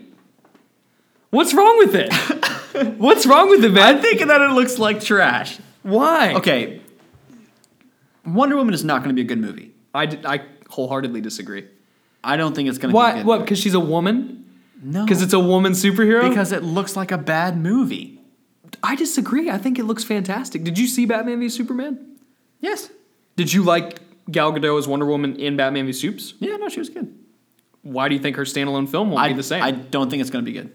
What's wrong with it? (laughs) What's wrong with it, man? I'm thinking that it looks like trash. Why? Okay. Wonder Woman is not going to be a good movie. I, d- I wholeheartedly disagree. I don't think it's going to Why? be good. What? Because she's a woman? No. Because it's a woman superhero? Because it looks like a bad movie. I disagree. I think it looks fantastic. Did you see Batman v Superman? Yes. Did you like Gal Gadot as Wonder Woman in Batman v Supes? Yeah, no, she was good. Why do you think her standalone film won't I, be the same? I don't think it's going to be good.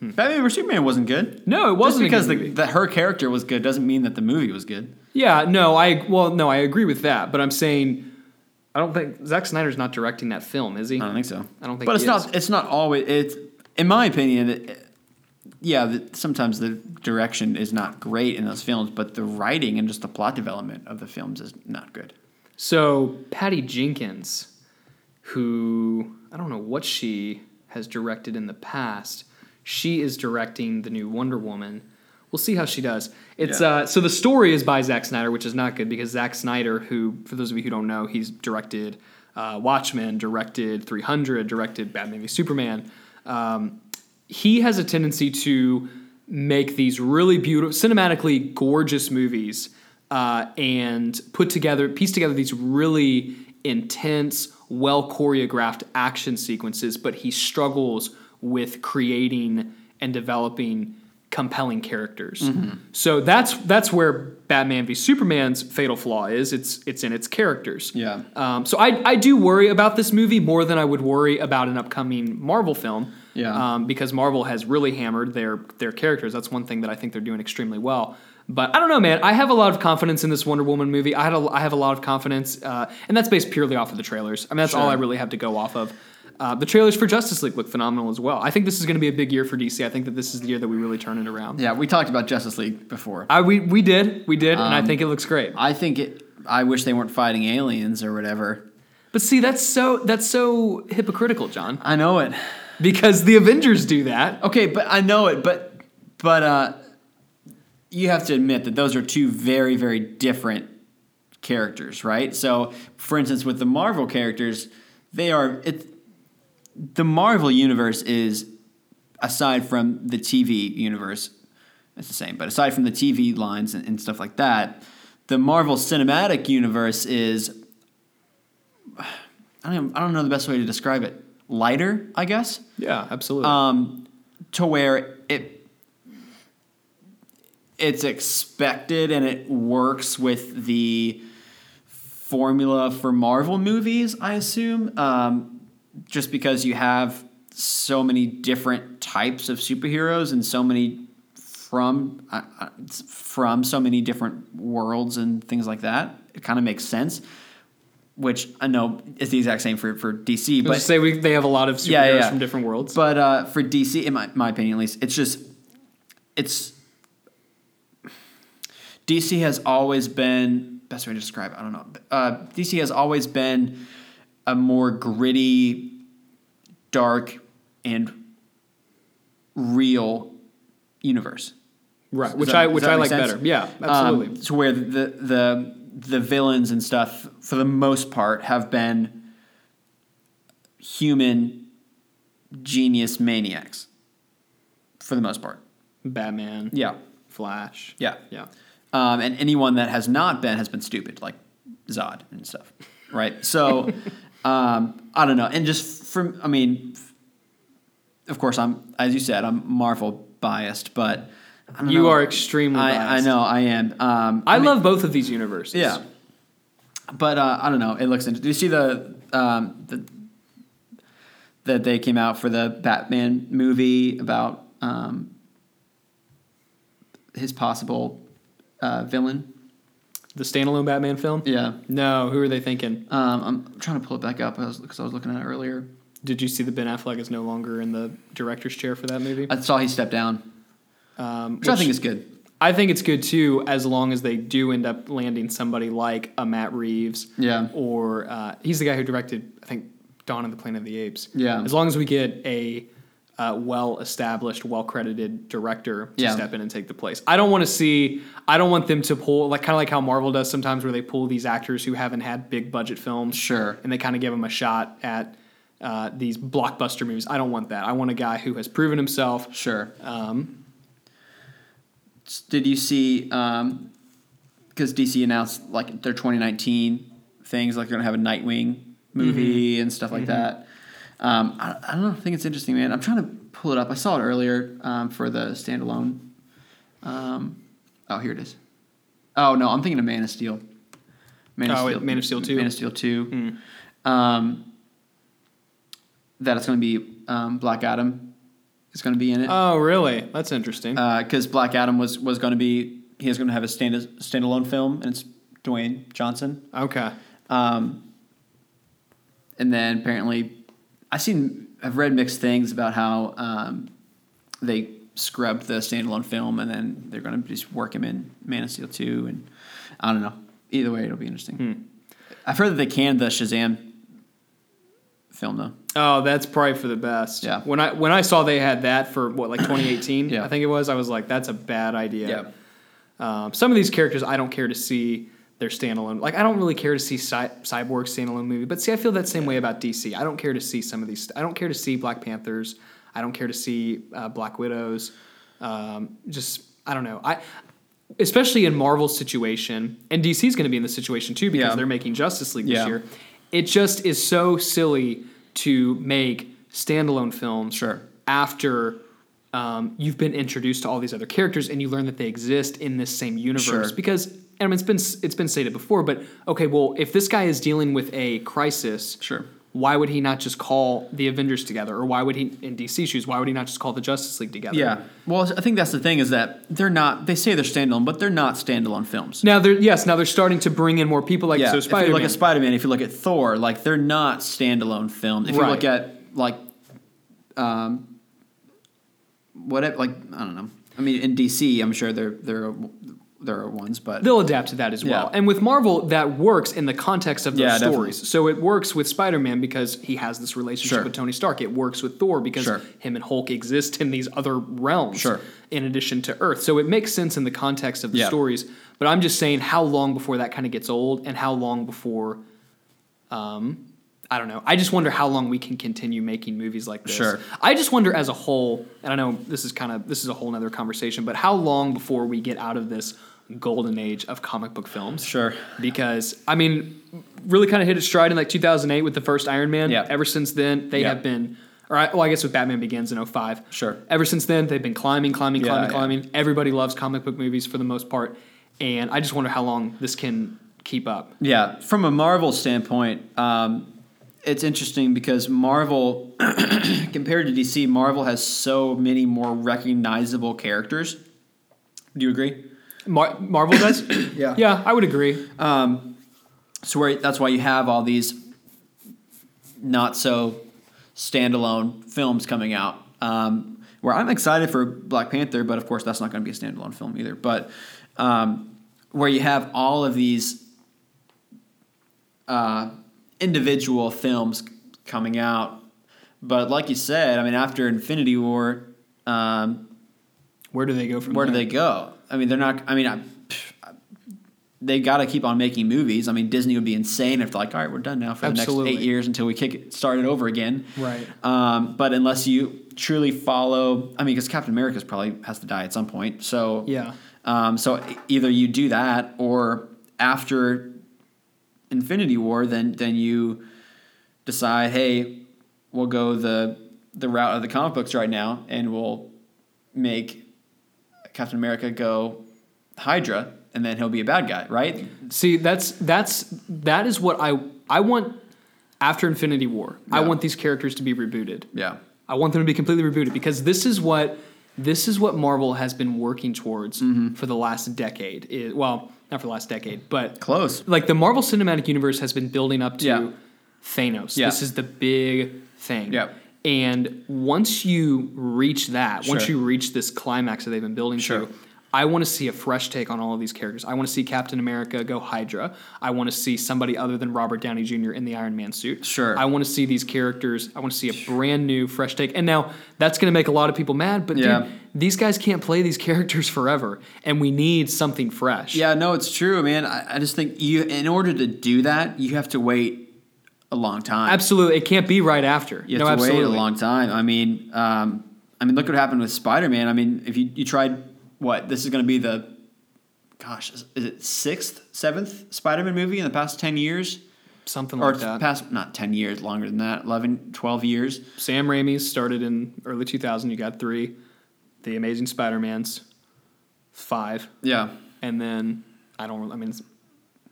Hmm. Batman vs Superman wasn't good. No, it wasn't Just because the, the, her character was good doesn't mean that the movie was good. Yeah, no, I well, no, I agree with that, but I'm saying I don't think Zack Snyder's not directing that film, is he? I don't think so. I don't think. But it's not. It's not always. It's in my opinion. It, yeah, the, sometimes the direction is not great in those films, but the writing and just the plot development of the films is not good. So Patty Jenkins, who I don't know what she has directed in the past, she is directing the new Wonder Woman. We'll see how she does. It's yeah. uh, so the story is by Zack Snyder, which is not good because Zack Snyder, who for those of you who don't know, he's directed uh, Watchmen, directed 300, directed Batman v Superman. Um, he has a tendency to make these really beautiful, cinematically gorgeous movies uh, and put together, piece together these really intense, well choreographed action sequences, but he struggles with creating and developing compelling characters. Mm-hmm. So that's that's where Batman v Superman's fatal flaw is. It's it's in its characters. Yeah. Um, so I I do worry about this movie more than I would worry about an upcoming Marvel film. Yeah. Um, because Marvel has really hammered their their characters. That's one thing that I think they're doing extremely well. But I don't know, man. I have a lot of confidence in this Wonder Woman movie. I had a, I have a lot of confidence, uh, and that's based purely off of the trailers. I mean, that's sure. all I really have to go off of. Uh, the trailers for Justice League look phenomenal as well. I think this is going to be a big year for DC. I think that this is the year that we really turn it around. Yeah, we talked about Justice League before. I, we we did, we did, um, and I um, think it looks great. I think it. I wish they weren't fighting aliens or whatever. But see, that's so that's so hypocritical, John. I know it because the Avengers do that. Okay, but I know it, but but uh, you have to admit that those are two very very different characters, right? So, for instance, with the Marvel characters, they are it. The Marvel universe is aside from the TV universe, it's the same, but aside from the TV lines and, and stuff like that, the Marvel Cinematic Universe is. I don't, I don't know the best way to describe it lighter, I guess. Yeah, absolutely. Um, to where it it's expected and it works with the formula for Marvel movies, I assume. Um, just because you have so many different types of superheroes and so many from uh, uh from so many different worlds and things like that, it kind of makes sense which I know is the exact same for, for DC. But say we, they have a lot of superheroes yeah, yeah. from different worlds. But uh, for DC, in my, my opinion at least, it's just it's DC has always been best way to describe. It, I don't know. Uh, DC has always been a more gritty, dark, and real universe. Right, which that, I which I like sense? better. Yeah, absolutely. Um, to where the the the villains and stuff, for the most part, have been human genius maniacs. For the most part. Batman. Yeah. Flash. Yeah. Yeah. Um, and anyone that has not been has been stupid, like Zod and stuff. Right? So, (laughs) um, I don't know. And just from, I mean, of course, I'm, as you said, I'm Marvel biased, but you know. are extremely. I, I, know I am. Um, I, I mean, love both of these universes. Yeah, but uh, I don't know. It looks interesting. Do you see the um, the that they came out for the Batman movie about um, his possible uh, villain. The standalone Batman film? Yeah. No, who are they thinking? Um, I'm trying to pull it back up because I, I was looking at it earlier. Did you see that Ben Affleck is no longer in the director's chair for that movie? I saw he stepped down. Um, which, which I think is good. I think it's good too, as long as they do end up landing somebody like a Matt Reeves. Yeah. Or uh, he's the guy who directed, I think, Dawn of the Planet of the Apes. Yeah. As long as we get a uh, well established, well credited director to yeah. step in and take the place. I don't want to see. I don't want them to pull like kind of like how Marvel does sometimes, where they pull these actors who haven't had big budget films. Sure. And they kind of give them a shot at. Uh, these blockbuster movies. I don't want that. I want a guy who has proven himself. Sure. Um, did you see? Because um, DC announced like their 2019 things, like they're gonna have a Nightwing movie mm-hmm. and stuff like mm-hmm. that. Um, I, I, don't know. I think it's interesting, man. I'm trying to pull it up. I saw it earlier um, for the standalone. Um, oh, here it is. Oh no, I'm thinking of Man of Steel. Man of oh, Steel, Man of Steel two. Man of Steel two. Mm. Um, that it's going to be um, Black Adam is going to be in it. Oh, really? That's interesting. Because uh, Black Adam was was going to be he was going to have a stand standalone film, and it's Dwayne Johnson. Okay. Um, and then apparently, I've seen I've read mixed things about how um, they scrubbed the standalone film, and then they're going to just work him in Man of Steel two, and I don't know. Either way, it'll be interesting. Hmm. I've heard that they canned the Shazam film though. Oh, that's probably for the best. Yeah. When I when I saw they had that for what like 2018, (coughs) yeah. I think it was, I was like, that's a bad idea. Yeah. Um, some of these characters I don't care to see their standalone. Like I don't really care to see Cy- Cyborg standalone movie, but see, I feel that same way about DC. I don't care to see some of these. I don't care to see Black Panthers. I don't care to see uh, Black Widows. Um, just I don't know. I especially in Marvel's situation, and DC's going to be in the situation too because yeah. they're making Justice League this year. It just is so silly to make standalone films sure. after um, you've been introduced to all these other characters and you learn that they exist in this same universe sure. because I mean, it's been it's been stated before, but okay, well, if this guy is dealing with a crisis, sure. Why would he not just call the Avengers together, or why would he, in DC shoes, why would he not just call the Justice League together? Yeah, well, I think that's the thing is that they're not. They say they're standalone, but they're not standalone films. Now they're yes, now they're starting to bring in more people. Like yeah, so, Spider. If you look at Spider Man, if you look at Thor, like they're not standalone films. If right. you look at like, um, whatever, like I don't know. I mean, in DC, I'm sure they're they're there are ones, but they'll adapt to that as well. Yeah. And with Marvel, that works in the context of those yeah, stories. Definitely. So it works with Spider Man because he has this relationship sure. with Tony Stark. It works with Thor because sure. him and Hulk exist in these other realms, sure. in addition to Earth. So it makes sense in the context of the yeah. stories. But I'm just saying, how long before that kind of gets old, and how long before, um, I don't know. I just wonder how long we can continue making movies like this. Sure. I just wonder as a whole, and I know this is kind of this is a whole other conversation, but how long before we get out of this golden age of comic book films. Sure. Because I mean, really kind of hit its stride in like 2008 with the first Iron Man. Yeah. Ever since then, they yeah. have been. Or I, well, I guess with Batman Begins in 05. Sure. Ever since then, they've been climbing, climbing, yeah, climbing, climbing. Everybody loves comic book movies for the most part, and I just wonder how long this can keep up. Yeah, from a Marvel standpoint, um, it's interesting because Marvel, (clears throat) compared to DC, Marvel has so many more recognizable characters. Do you agree? Mar- Marvel does. (coughs) yeah, yeah, I would agree. Um, so where, that's why you have all these not so standalone films coming out. Um, where I'm excited for Black Panther, but of course that's not going to be a standalone film either. But um, where you have all of these uh, individual films coming out, but like you said, I mean, after Infinity War, um, where do they go from? Where there? do they go? I mean, they're not. I mean, I, they got to keep on making movies. I mean, Disney would be insane if they're like, all right, we're done now for Absolutely. the next eight years until we kick it, start it over again. Right. Um, but unless you truly follow, I mean, because Captain America probably has to die at some point. So yeah. Um, so either you do that, or after Infinity War, then then you decide, hey, we'll go the the route of the comic books right now, and we'll make Captain America go Hydra, and then he'll be a bad guy, right? See, that's that's that is what I I want. after Infinity War, yeah. I want these characters to be rebooted. Yeah. I want them to be completely rebooted because this is what this is what Marvel has been working towards mm-hmm. for the last decade. It, well, not for the last decade, but close. Like the Marvel Cinematic Universe has been building up to yeah. Thanos. Yeah. This is the big thing. Yeah. And once you reach that, sure. once you reach this climax that they've been building sure. to, I want to see a fresh take on all of these characters. I want to see Captain America go Hydra. I want to see somebody other than Robert Downey Jr. in the Iron Man suit. Sure. I want to see these characters. I want to see a brand new, fresh take. And now that's going to make a lot of people mad, but yeah. dude, these guys can't play these (laughs) characters forever, and we need something fresh. Yeah, no, it's true, man. I, I just think you, in order to do that, you have to wait a long time. Absolutely, it can't be right after. You have no, to absolutely. wait a long time. I mean, um, I mean, look what happened with Spider Man. I mean, if you, you tried what this is going to be the gosh is, it sixth seventh spider-man movie in the past 10 years something like that past not 10 years longer than that 11 12 years sam raimi's started in early 2000 you got three the amazing spider-mans five yeah and then i don't i mean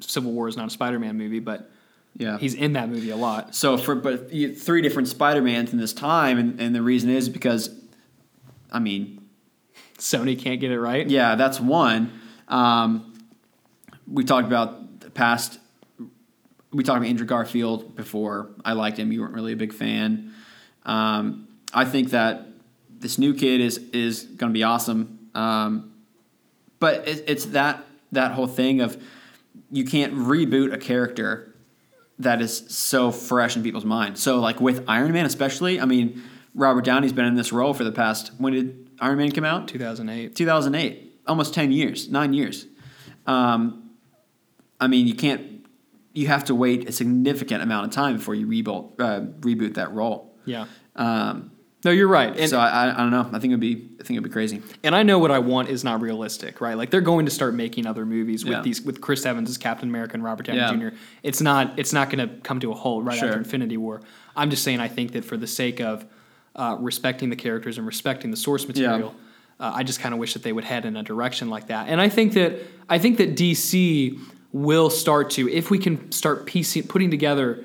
civil war is not a spider-man movie but yeah, he's in that movie a lot. So for but three different Spider Mans in this time, and, and the reason is because, I mean, Sony can't get it right. Yeah, that's one. Um, we talked about the past. We talked about Andrew Garfield before. I liked him. You weren't really a big fan. Um, I think that this new kid is is going to be awesome. Um, but it, it's that that whole thing of you can't reboot a character that is so fresh in people's minds. So like with Iron Man, especially. I mean, Robert Downey's been in this role for the past. When did Iron Man come out? 2008. 2008. Almost 10 years, nine years. Um, I mean, you can't, you have to wait a significant amount of time before you rebuild, uh, reboot that role. Yeah. Um, no, you're right. And so I, I don't know. I think it'd be I think it'd be crazy. And I know what I want is not realistic, right? Like they're going to start making other movies with yeah. these with Chris Evans as Captain America and Robert Downey yeah. Jr. It's not it's not going to come to a halt right sure. after Infinity War. I'm just saying I think that for the sake of uh, respecting the characters and respecting the source material. Yeah. Uh, I just kind of wish that they would head in a direction like that. And I think that I think that DC will start to, if we can start piecing, putting together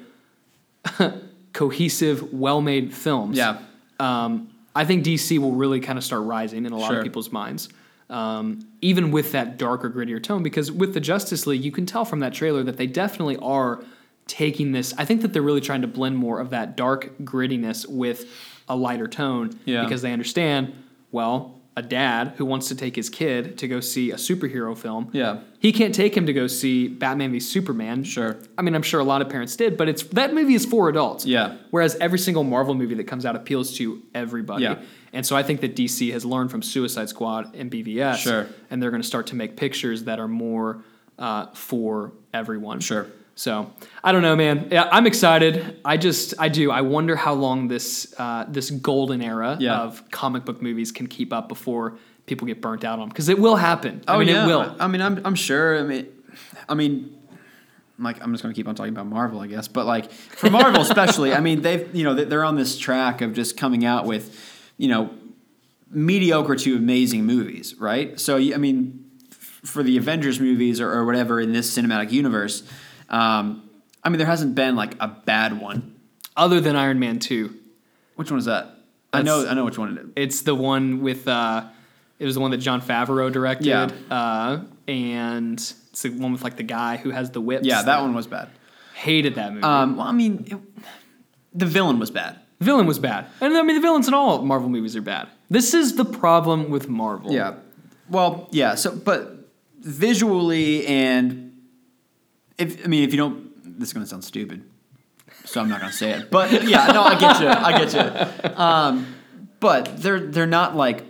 (laughs) cohesive, well-made films. Yeah. Um, I think DC will really kind of start rising in a lot sure. of people's minds. Um, even with that darker, grittier tone, because with the Justice League, you can tell from that trailer that they definitely are taking this. I think that they're really trying to blend more of that dark grittiness with a lighter tone yeah. because they understand, well, a dad who wants to take his kid to go see a superhero film. Yeah. He can't take him to go see Batman v Superman. Sure. I mean, I'm sure a lot of parents did, but it's that movie is for adults. Yeah. Whereas every single Marvel movie that comes out appeals to everybody. Yeah. And so I think that DC has learned from Suicide Squad and BVS. Sure. And they're going to start to make pictures that are more uh, for everyone. Sure. So I don't know, man. Yeah, I'm excited. I just I do. I wonder how long this uh, this golden era yeah. of comic book movies can keep up before people get burnt out on them because it will happen. Oh I mean, yeah, it will. I mean, I'm I'm sure. I mean, I mean. Like I'm just going to keep on talking about Marvel, I guess. But like for Marvel, especially, I mean they've you know they're on this track of just coming out with, you know, mediocre to amazing movies, right? So I mean, for the Avengers movies or, or whatever in this cinematic universe, um, I mean, there hasn't been like a bad one other than Iron Man Two. Which one is that? That's, I know, I know which one it is. It's the one with. Uh, it was the one that Jon Favreau directed. Yeah. Uh, and it's the one with like the guy who has the whips. Yeah, that, that one was bad. Hated that movie. Um, well, I mean, it, the villain was bad. The villain was bad, and I mean the villains in all Marvel movies are bad. This is the problem with Marvel. Yeah. Well, yeah. So, but visually and if I mean, if you don't, this is going to sound stupid, so I'm not going to say it. But yeah, no, I get you. I get you. Um, but they're they're not like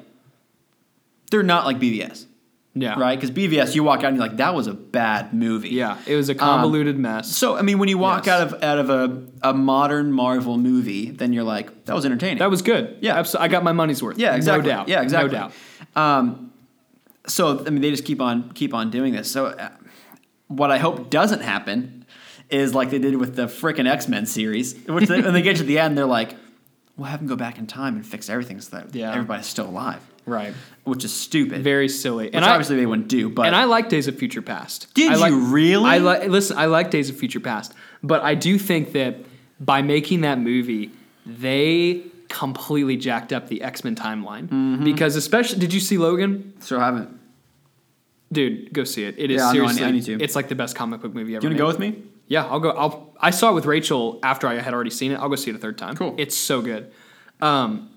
they're not like BVS. Yeah. Right? Because BVS, you walk out and you're like, that was a bad movie. Yeah. It was a convoluted um, mess. So, I mean, when you walk yes. out of out of a, a modern Marvel movie, then you're like, that was entertaining. That was good. Yeah. Absolutely. I got my money's worth. Yeah, exactly. No doubt. Yeah, exactly. No doubt. Um, so, I mean, they just keep on keep on doing this. So, uh, what I hope doesn't happen is like they did with the frickin' X Men series, which they, when they get to the end, they're like, "We'll have them go back in time and fix everything so that yeah. everybody's still alive." Right. Which is stupid. Very silly. Which and obviously I, they wouldn't do. But and I like Days of Future Past. Did I like, you really? I like. Listen, I like Days of Future Past, but I do think that by making that movie, they completely jacked up the X Men timeline mm-hmm. because especially did you see Logan? So I haven't. Dude, go see it. It is yeah, seriously. I need to. It's like the best comic book movie ever. You want to go with me? Yeah, I'll go. I'll. I saw it with Rachel after I had already seen it. I'll go see it a third time. Cool. It's so good. Um,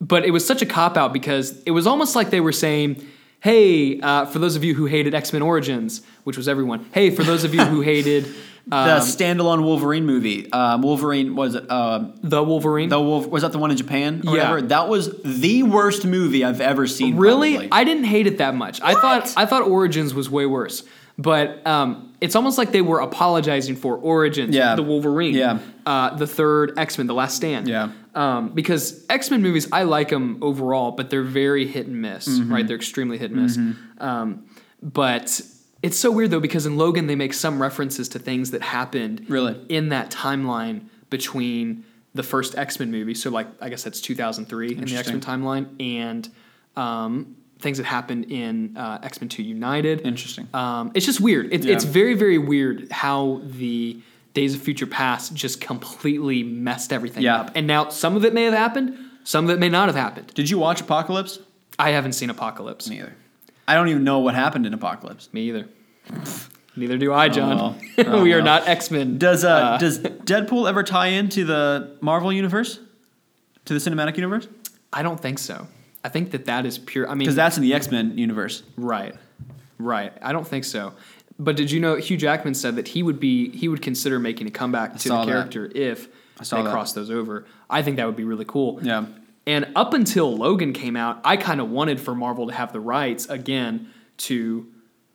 but it was such a cop out because it was almost like they were saying, "Hey, uh, for those of you who hated X Men Origins, which was everyone. Hey, for those of you who (laughs) hated." Um, the standalone Wolverine movie. Um, Wolverine was it? Uh, the Wolverine. The Wolf was that the one in Japan? yeah, whatever? that was the worst movie I've ever seen. Really, probably. I didn't hate it that much. What? I thought I thought Origins was way worse. But um, it's almost like they were apologizing for Origins, yeah. the Wolverine, yeah. Uh, the third X Men, The Last Stand. Yeah. Um, because X Men movies, I like them overall, but they're very hit and miss, mm-hmm. right? They're extremely hit and miss. Mm-hmm. Um, but it's so weird though because in Logan they make some references to things that happened really in that timeline between the first X Men movie. So like I guess that's 2003 in the X Men timeline, and um, things that happened in uh, X Men Two United. Interesting. Um, it's just weird. It, yeah. It's very very weird how the Days of Future Past just completely messed everything yeah. up. And now some of it may have happened, some of it may not have happened. Did you watch Apocalypse? I haven't seen Apocalypse. Me either. I don't even know what happened in Apocalypse. Me either. Neither do I, John. Oh. (laughs) Oh, we are well. not X Men. Does uh, uh, does Deadpool ever tie into the Marvel universe, to the cinematic universe? I don't think so. I think that that is pure. I mean, because that's in the X Men universe, right? Right. I don't think so. But did you know Hugh Jackman said that he would be he would consider making a comeback to the character that. if they that. cross those over. I think that would be really cool. Yeah. And up until Logan came out, I kind of wanted for Marvel to have the rights again to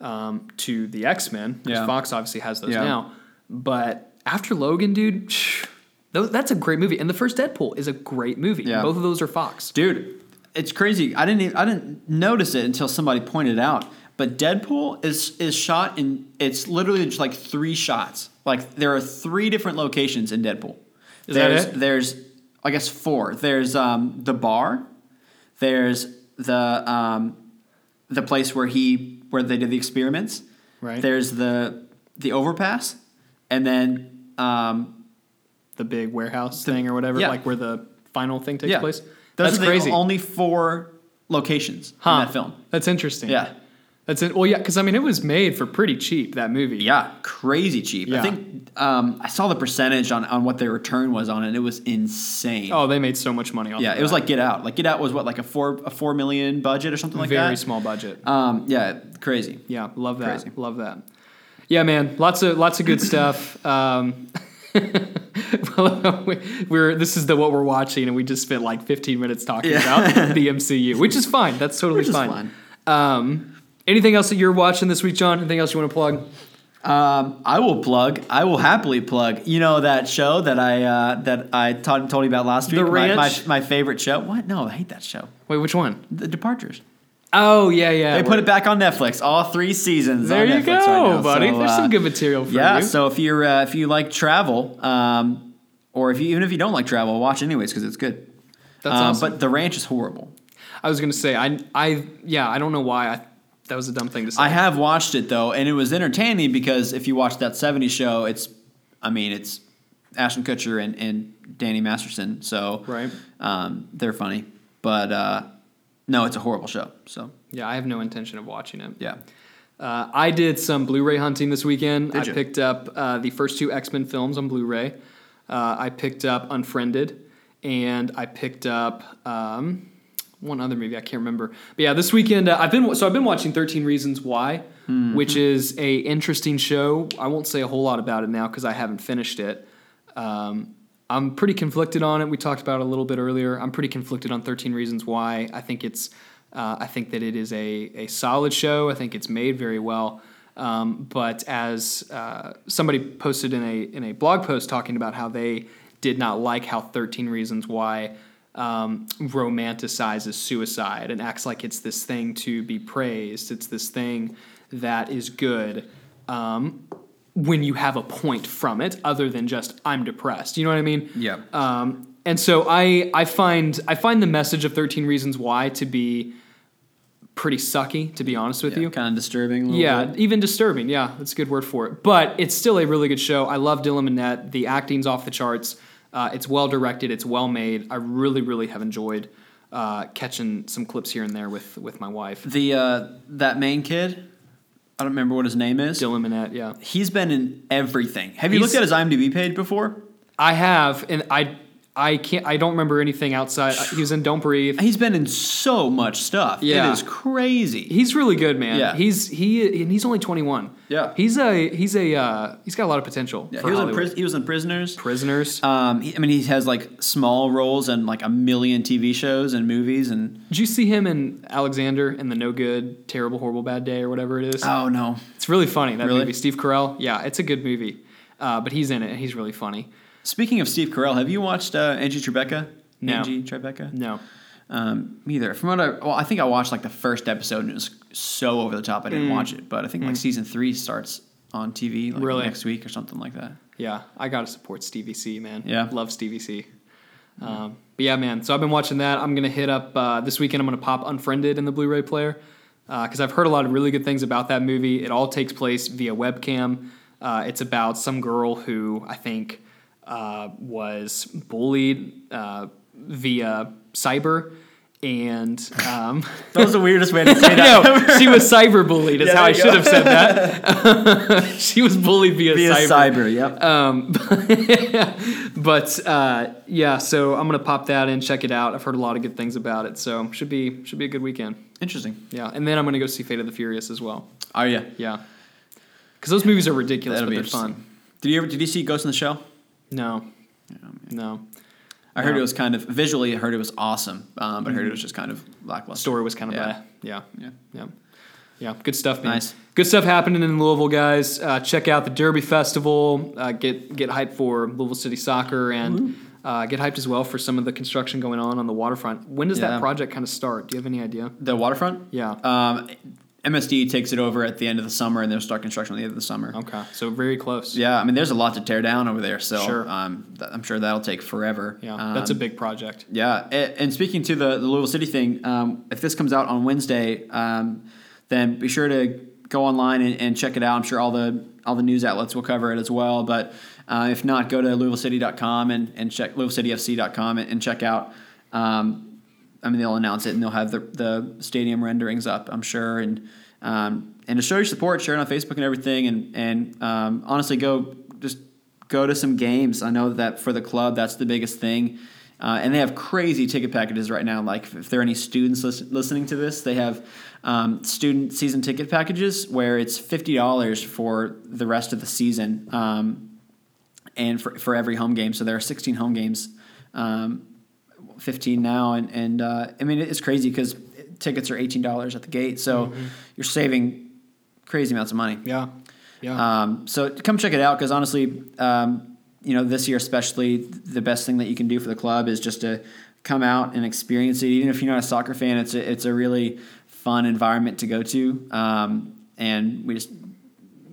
um, to the X Men yeah. Fox obviously has those yeah. now. But after Logan, dude, (sighs) that's a great movie, and the first Deadpool is a great movie. Yeah. Both of those are Fox, dude. It's crazy. I didn't even, I didn't notice it until somebody pointed it out. But Deadpool is is shot in it's literally just like three shots. Like there are three different locations in Deadpool. Is there's that it? there's I guess four. There's um, the bar. There's the um, the place where he where they did the experiments. Right. There's the the overpass, and then um, the big warehouse the, thing or whatever, yeah. like where the final thing takes yeah. place. Those That's are crazy. only four locations huh. in that film. That's interesting. Yeah. That's it. Well, yeah, because I mean, it was made for pretty cheap. That movie. Yeah, crazy cheap. Yeah. I think um, I saw the percentage on, on what their return was on it. and It was insane. Oh, they made so much money. off Yeah, it was like Get Out. Like Get Out was what, like a four a four million budget or something like Very that. Very small budget. Um, yeah, crazy. Yeah, love that. Crazy. Love that. Yeah, man, lots of lots of good (laughs) stuff. Um, (laughs) we're this is the what we're watching, and we just spent like 15 minutes talking yeah. about (laughs) the MCU, which is fine. That's totally fine. fine. Anything else that you're watching this week, John? Anything else you want to plug? Um, I will plug. I will happily plug. You know that show that I uh, that I told you about last week. The Ranch. My, my, my, favorite show. What? No, I hate that show. Wait, which one? The Departures. Oh yeah, yeah. They put it back on Netflix. All three seasons. There you Netflix go, right buddy. So, There's uh, some good material for yeah, you. Yeah. So if you're uh, if you like travel, um, or if you, even if you don't like travel, watch it anyways because it's good. That's um, awesome. But The Ranch is horrible. I was gonna say I I yeah I don't know why I that was a dumb thing to say. I have watched it though, and it was entertaining because if you watch that '70s show, it's, I mean, it's Ashton Kutcher and, and Danny Masterson, so right, um, they're funny. But uh, no, it's a horrible show. So yeah, I have no intention of watching it. Yeah. Uh, I did some Blu-ray hunting this weekend. Did I you? picked up uh, the first two X Men films on Blu-ray. Uh, I picked up Unfriended, and I picked up um, one other movie I can't remember. But yeah, this weekend uh, I've been so I've been watching Thirteen Reasons Why, mm-hmm. which is a interesting show. I won't say a whole lot about it now because I haven't finished it. Um, I'm pretty conflicted on it. We talked about it a little bit earlier. I'm pretty conflicted on Thirteen Reasons Why. I think it's uh, I think that it is a a solid show. I think it's made very well. Um, but as uh, somebody posted in a in a blog post talking about how they did not like how 13 Reasons Why um, romanticizes suicide and acts like it's this thing to be praised. It's this thing that is good um, when you have a point from it, other than just I'm depressed. You know what I mean? Yeah. Um, and so I I find I find the message of Thirteen Reasons Why to be pretty sucky, to be honest with yeah, you. Kind of disturbing. yeah, bit. even disturbing. Yeah, that's a good word for it. But it's still a really good show. I love Dylan Minnette. The acting's off the charts. Uh, it's well directed. It's well made. I really, really have enjoyed uh, catching some clips here and there with with my wife. The uh, that main kid. I don't remember what his name is. Dylan Minnette, yeah. He's been in everything. Have you He's, looked at his IMDb page before? I have, and I I can't. I don't remember anything outside. He was in Don't Breathe. He's been in so much stuff. Yeah, it is crazy. He's really good, man. Yeah, he's he and he's only twenty one. Yeah, he's a he's a uh, he's got a lot of potential. Yeah, he was in he was in Prisoners. Prisoners. Um, he, I mean, he has like small roles in like a million TV shows and movies. And did you see him in Alexander and the No Good, Terrible, Horrible, Bad Day or whatever it is? Oh no, it's really funny that really? movie. Steve Carell. Yeah, it's a good movie. Uh, but he's in it and he's really funny. Speaking of Steve Carell, have you watched uh, Angie Tribeca? No. Angie Tribeca? No. Um, me either. From what I well, I think I watched like the first episode and it was so over the top I didn't mm. watch it. But I think mm. like season three starts on TV like really? next week or something like that. Yeah, I gotta support Stevie C, man. Yeah, love Stevie C. Um, but yeah, man. So I've been watching that. I'm gonna hit up uh, this weekend. I'm gonna pop Unfriended in the Blu-ray player because uh, I've heard a lot of really good things about that movie. It all takes place via webcam. Uh, it's about some girl who I think uh, was bullied uh, via cyber. And um, (laughs) that was the weirdest way to say (laughs) that. no, she was cyber bullied. Is yeah, how I should have said that. (laughs) she was bullied via, via cyber. cyber. Yep. Um, but uh, yeah, so I'm gonna pop that in, check it out. I've heard a lot of good things about it, so should be should be a good weekend. Interesting. Yeah, and then I'm gonna go see Fate of the Furious as well. Oh yeah, yeah. Because those movies are ridiculous, That'll but they're fun. Did you ever did you see Ghost in the Shell? No. Yeah, no. I heard it was kind of visually. I heard it was awesome, um, but I heard it mm-hmm. was just kind of lackluster. Story was kind of yeah. yeah, yeah, yeah, yeah. Good stuff, man. Nice. Good stuff happening in Louisville, guys. Uh, check out the Derby Festival. Uh, get get hyped for Louisville City Soccer and. Uh, get hyped as well for some of the construction going on on the waterfront. When does yeah. that project kind of start? Do you have any idea? The waterfront? Yeah. Um, MSD takes it over at the end of the summer, and they'll start construction at the end of the summer. Okay, so very close. Yeah, I mean, there's a lot to tear down over there, so sure. um, th- I'm sure that'll take forever. Yeah, um, that's a big project. Yeah, and, and speaking to the, the Louisville City thing, um, if this comes out on Wednesday, um, then be sure to go online and, and, check it out. I'm sure all the all the news outlets will cover it as well. But uh, if not, go to LouisvilleCity.com and, and check LouisvilleCityFC.com and, and check out. Um, I mean, they'll announce it and they'll have the, the stadium renderings up, I'm sure, and um, and to show your support, share it on Facebook and everything. And and um, honestly, go just go to some games. I know that for the club, that's the biggest thing. Uh, and they have crazy ticket packages right now. Like if there are any students listen, listening to this, they have um, student season ticket packages where it's fifty dollars for the rest of the season, um, and for for every home game. So there are sixteen home games, um, fifteen now, and and uh, I mean it's crazy because tickets are eighteen dollars at the gate, so mm-hmm. you're saving crazy amounts of money. Yeah, yeah. Um, so come check it out because honestly, um, you know, this year especially, the best thing that you can do for the club is just to come out and experience it. Even if you're not a soccer fan, it's a, it's a really fun environment to go to, um, and we just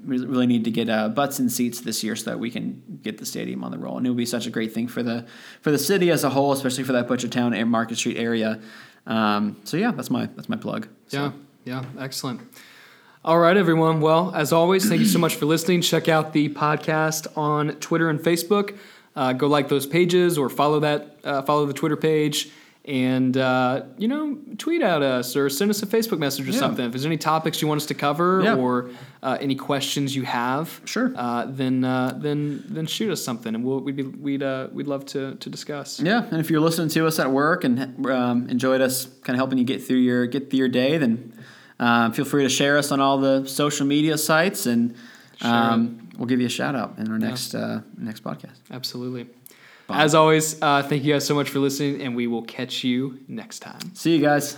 really need to get uh, butts in seats this year so that we can get the stadium on the roll. And it would be such a great thing for the for the city as a whole, especially for that Butchertown and Market Street area. Um, so yeah, that's my that's my plug. So. Yeah, yeah, excellent. All right, everyone. Well, as always, thank you so much for listening. Check out the podcast on Twitter and Facebook. Uh, go like those pages or follow that uh, follow the Twitter page and uh, you know tweet at us or send us a facebook message or yeah. something. If there's any topics you want us to cover yeah. or uh, any questions you have sure. uh, then uh, then then shoot us something and we'll, we'd be, we'd uh, we'd love to, to discuss. Yeah. And if you're listening to us at work and um, enjoyed us kind of helping you get through your get through your day then uh, feel free to share us on all the social media sites and um, we'll give you a shout out in our yeah. next next podcast. Absolutely Bye. As always, uh, thank you guys so much for listening, and we will catch you next time. See you guys.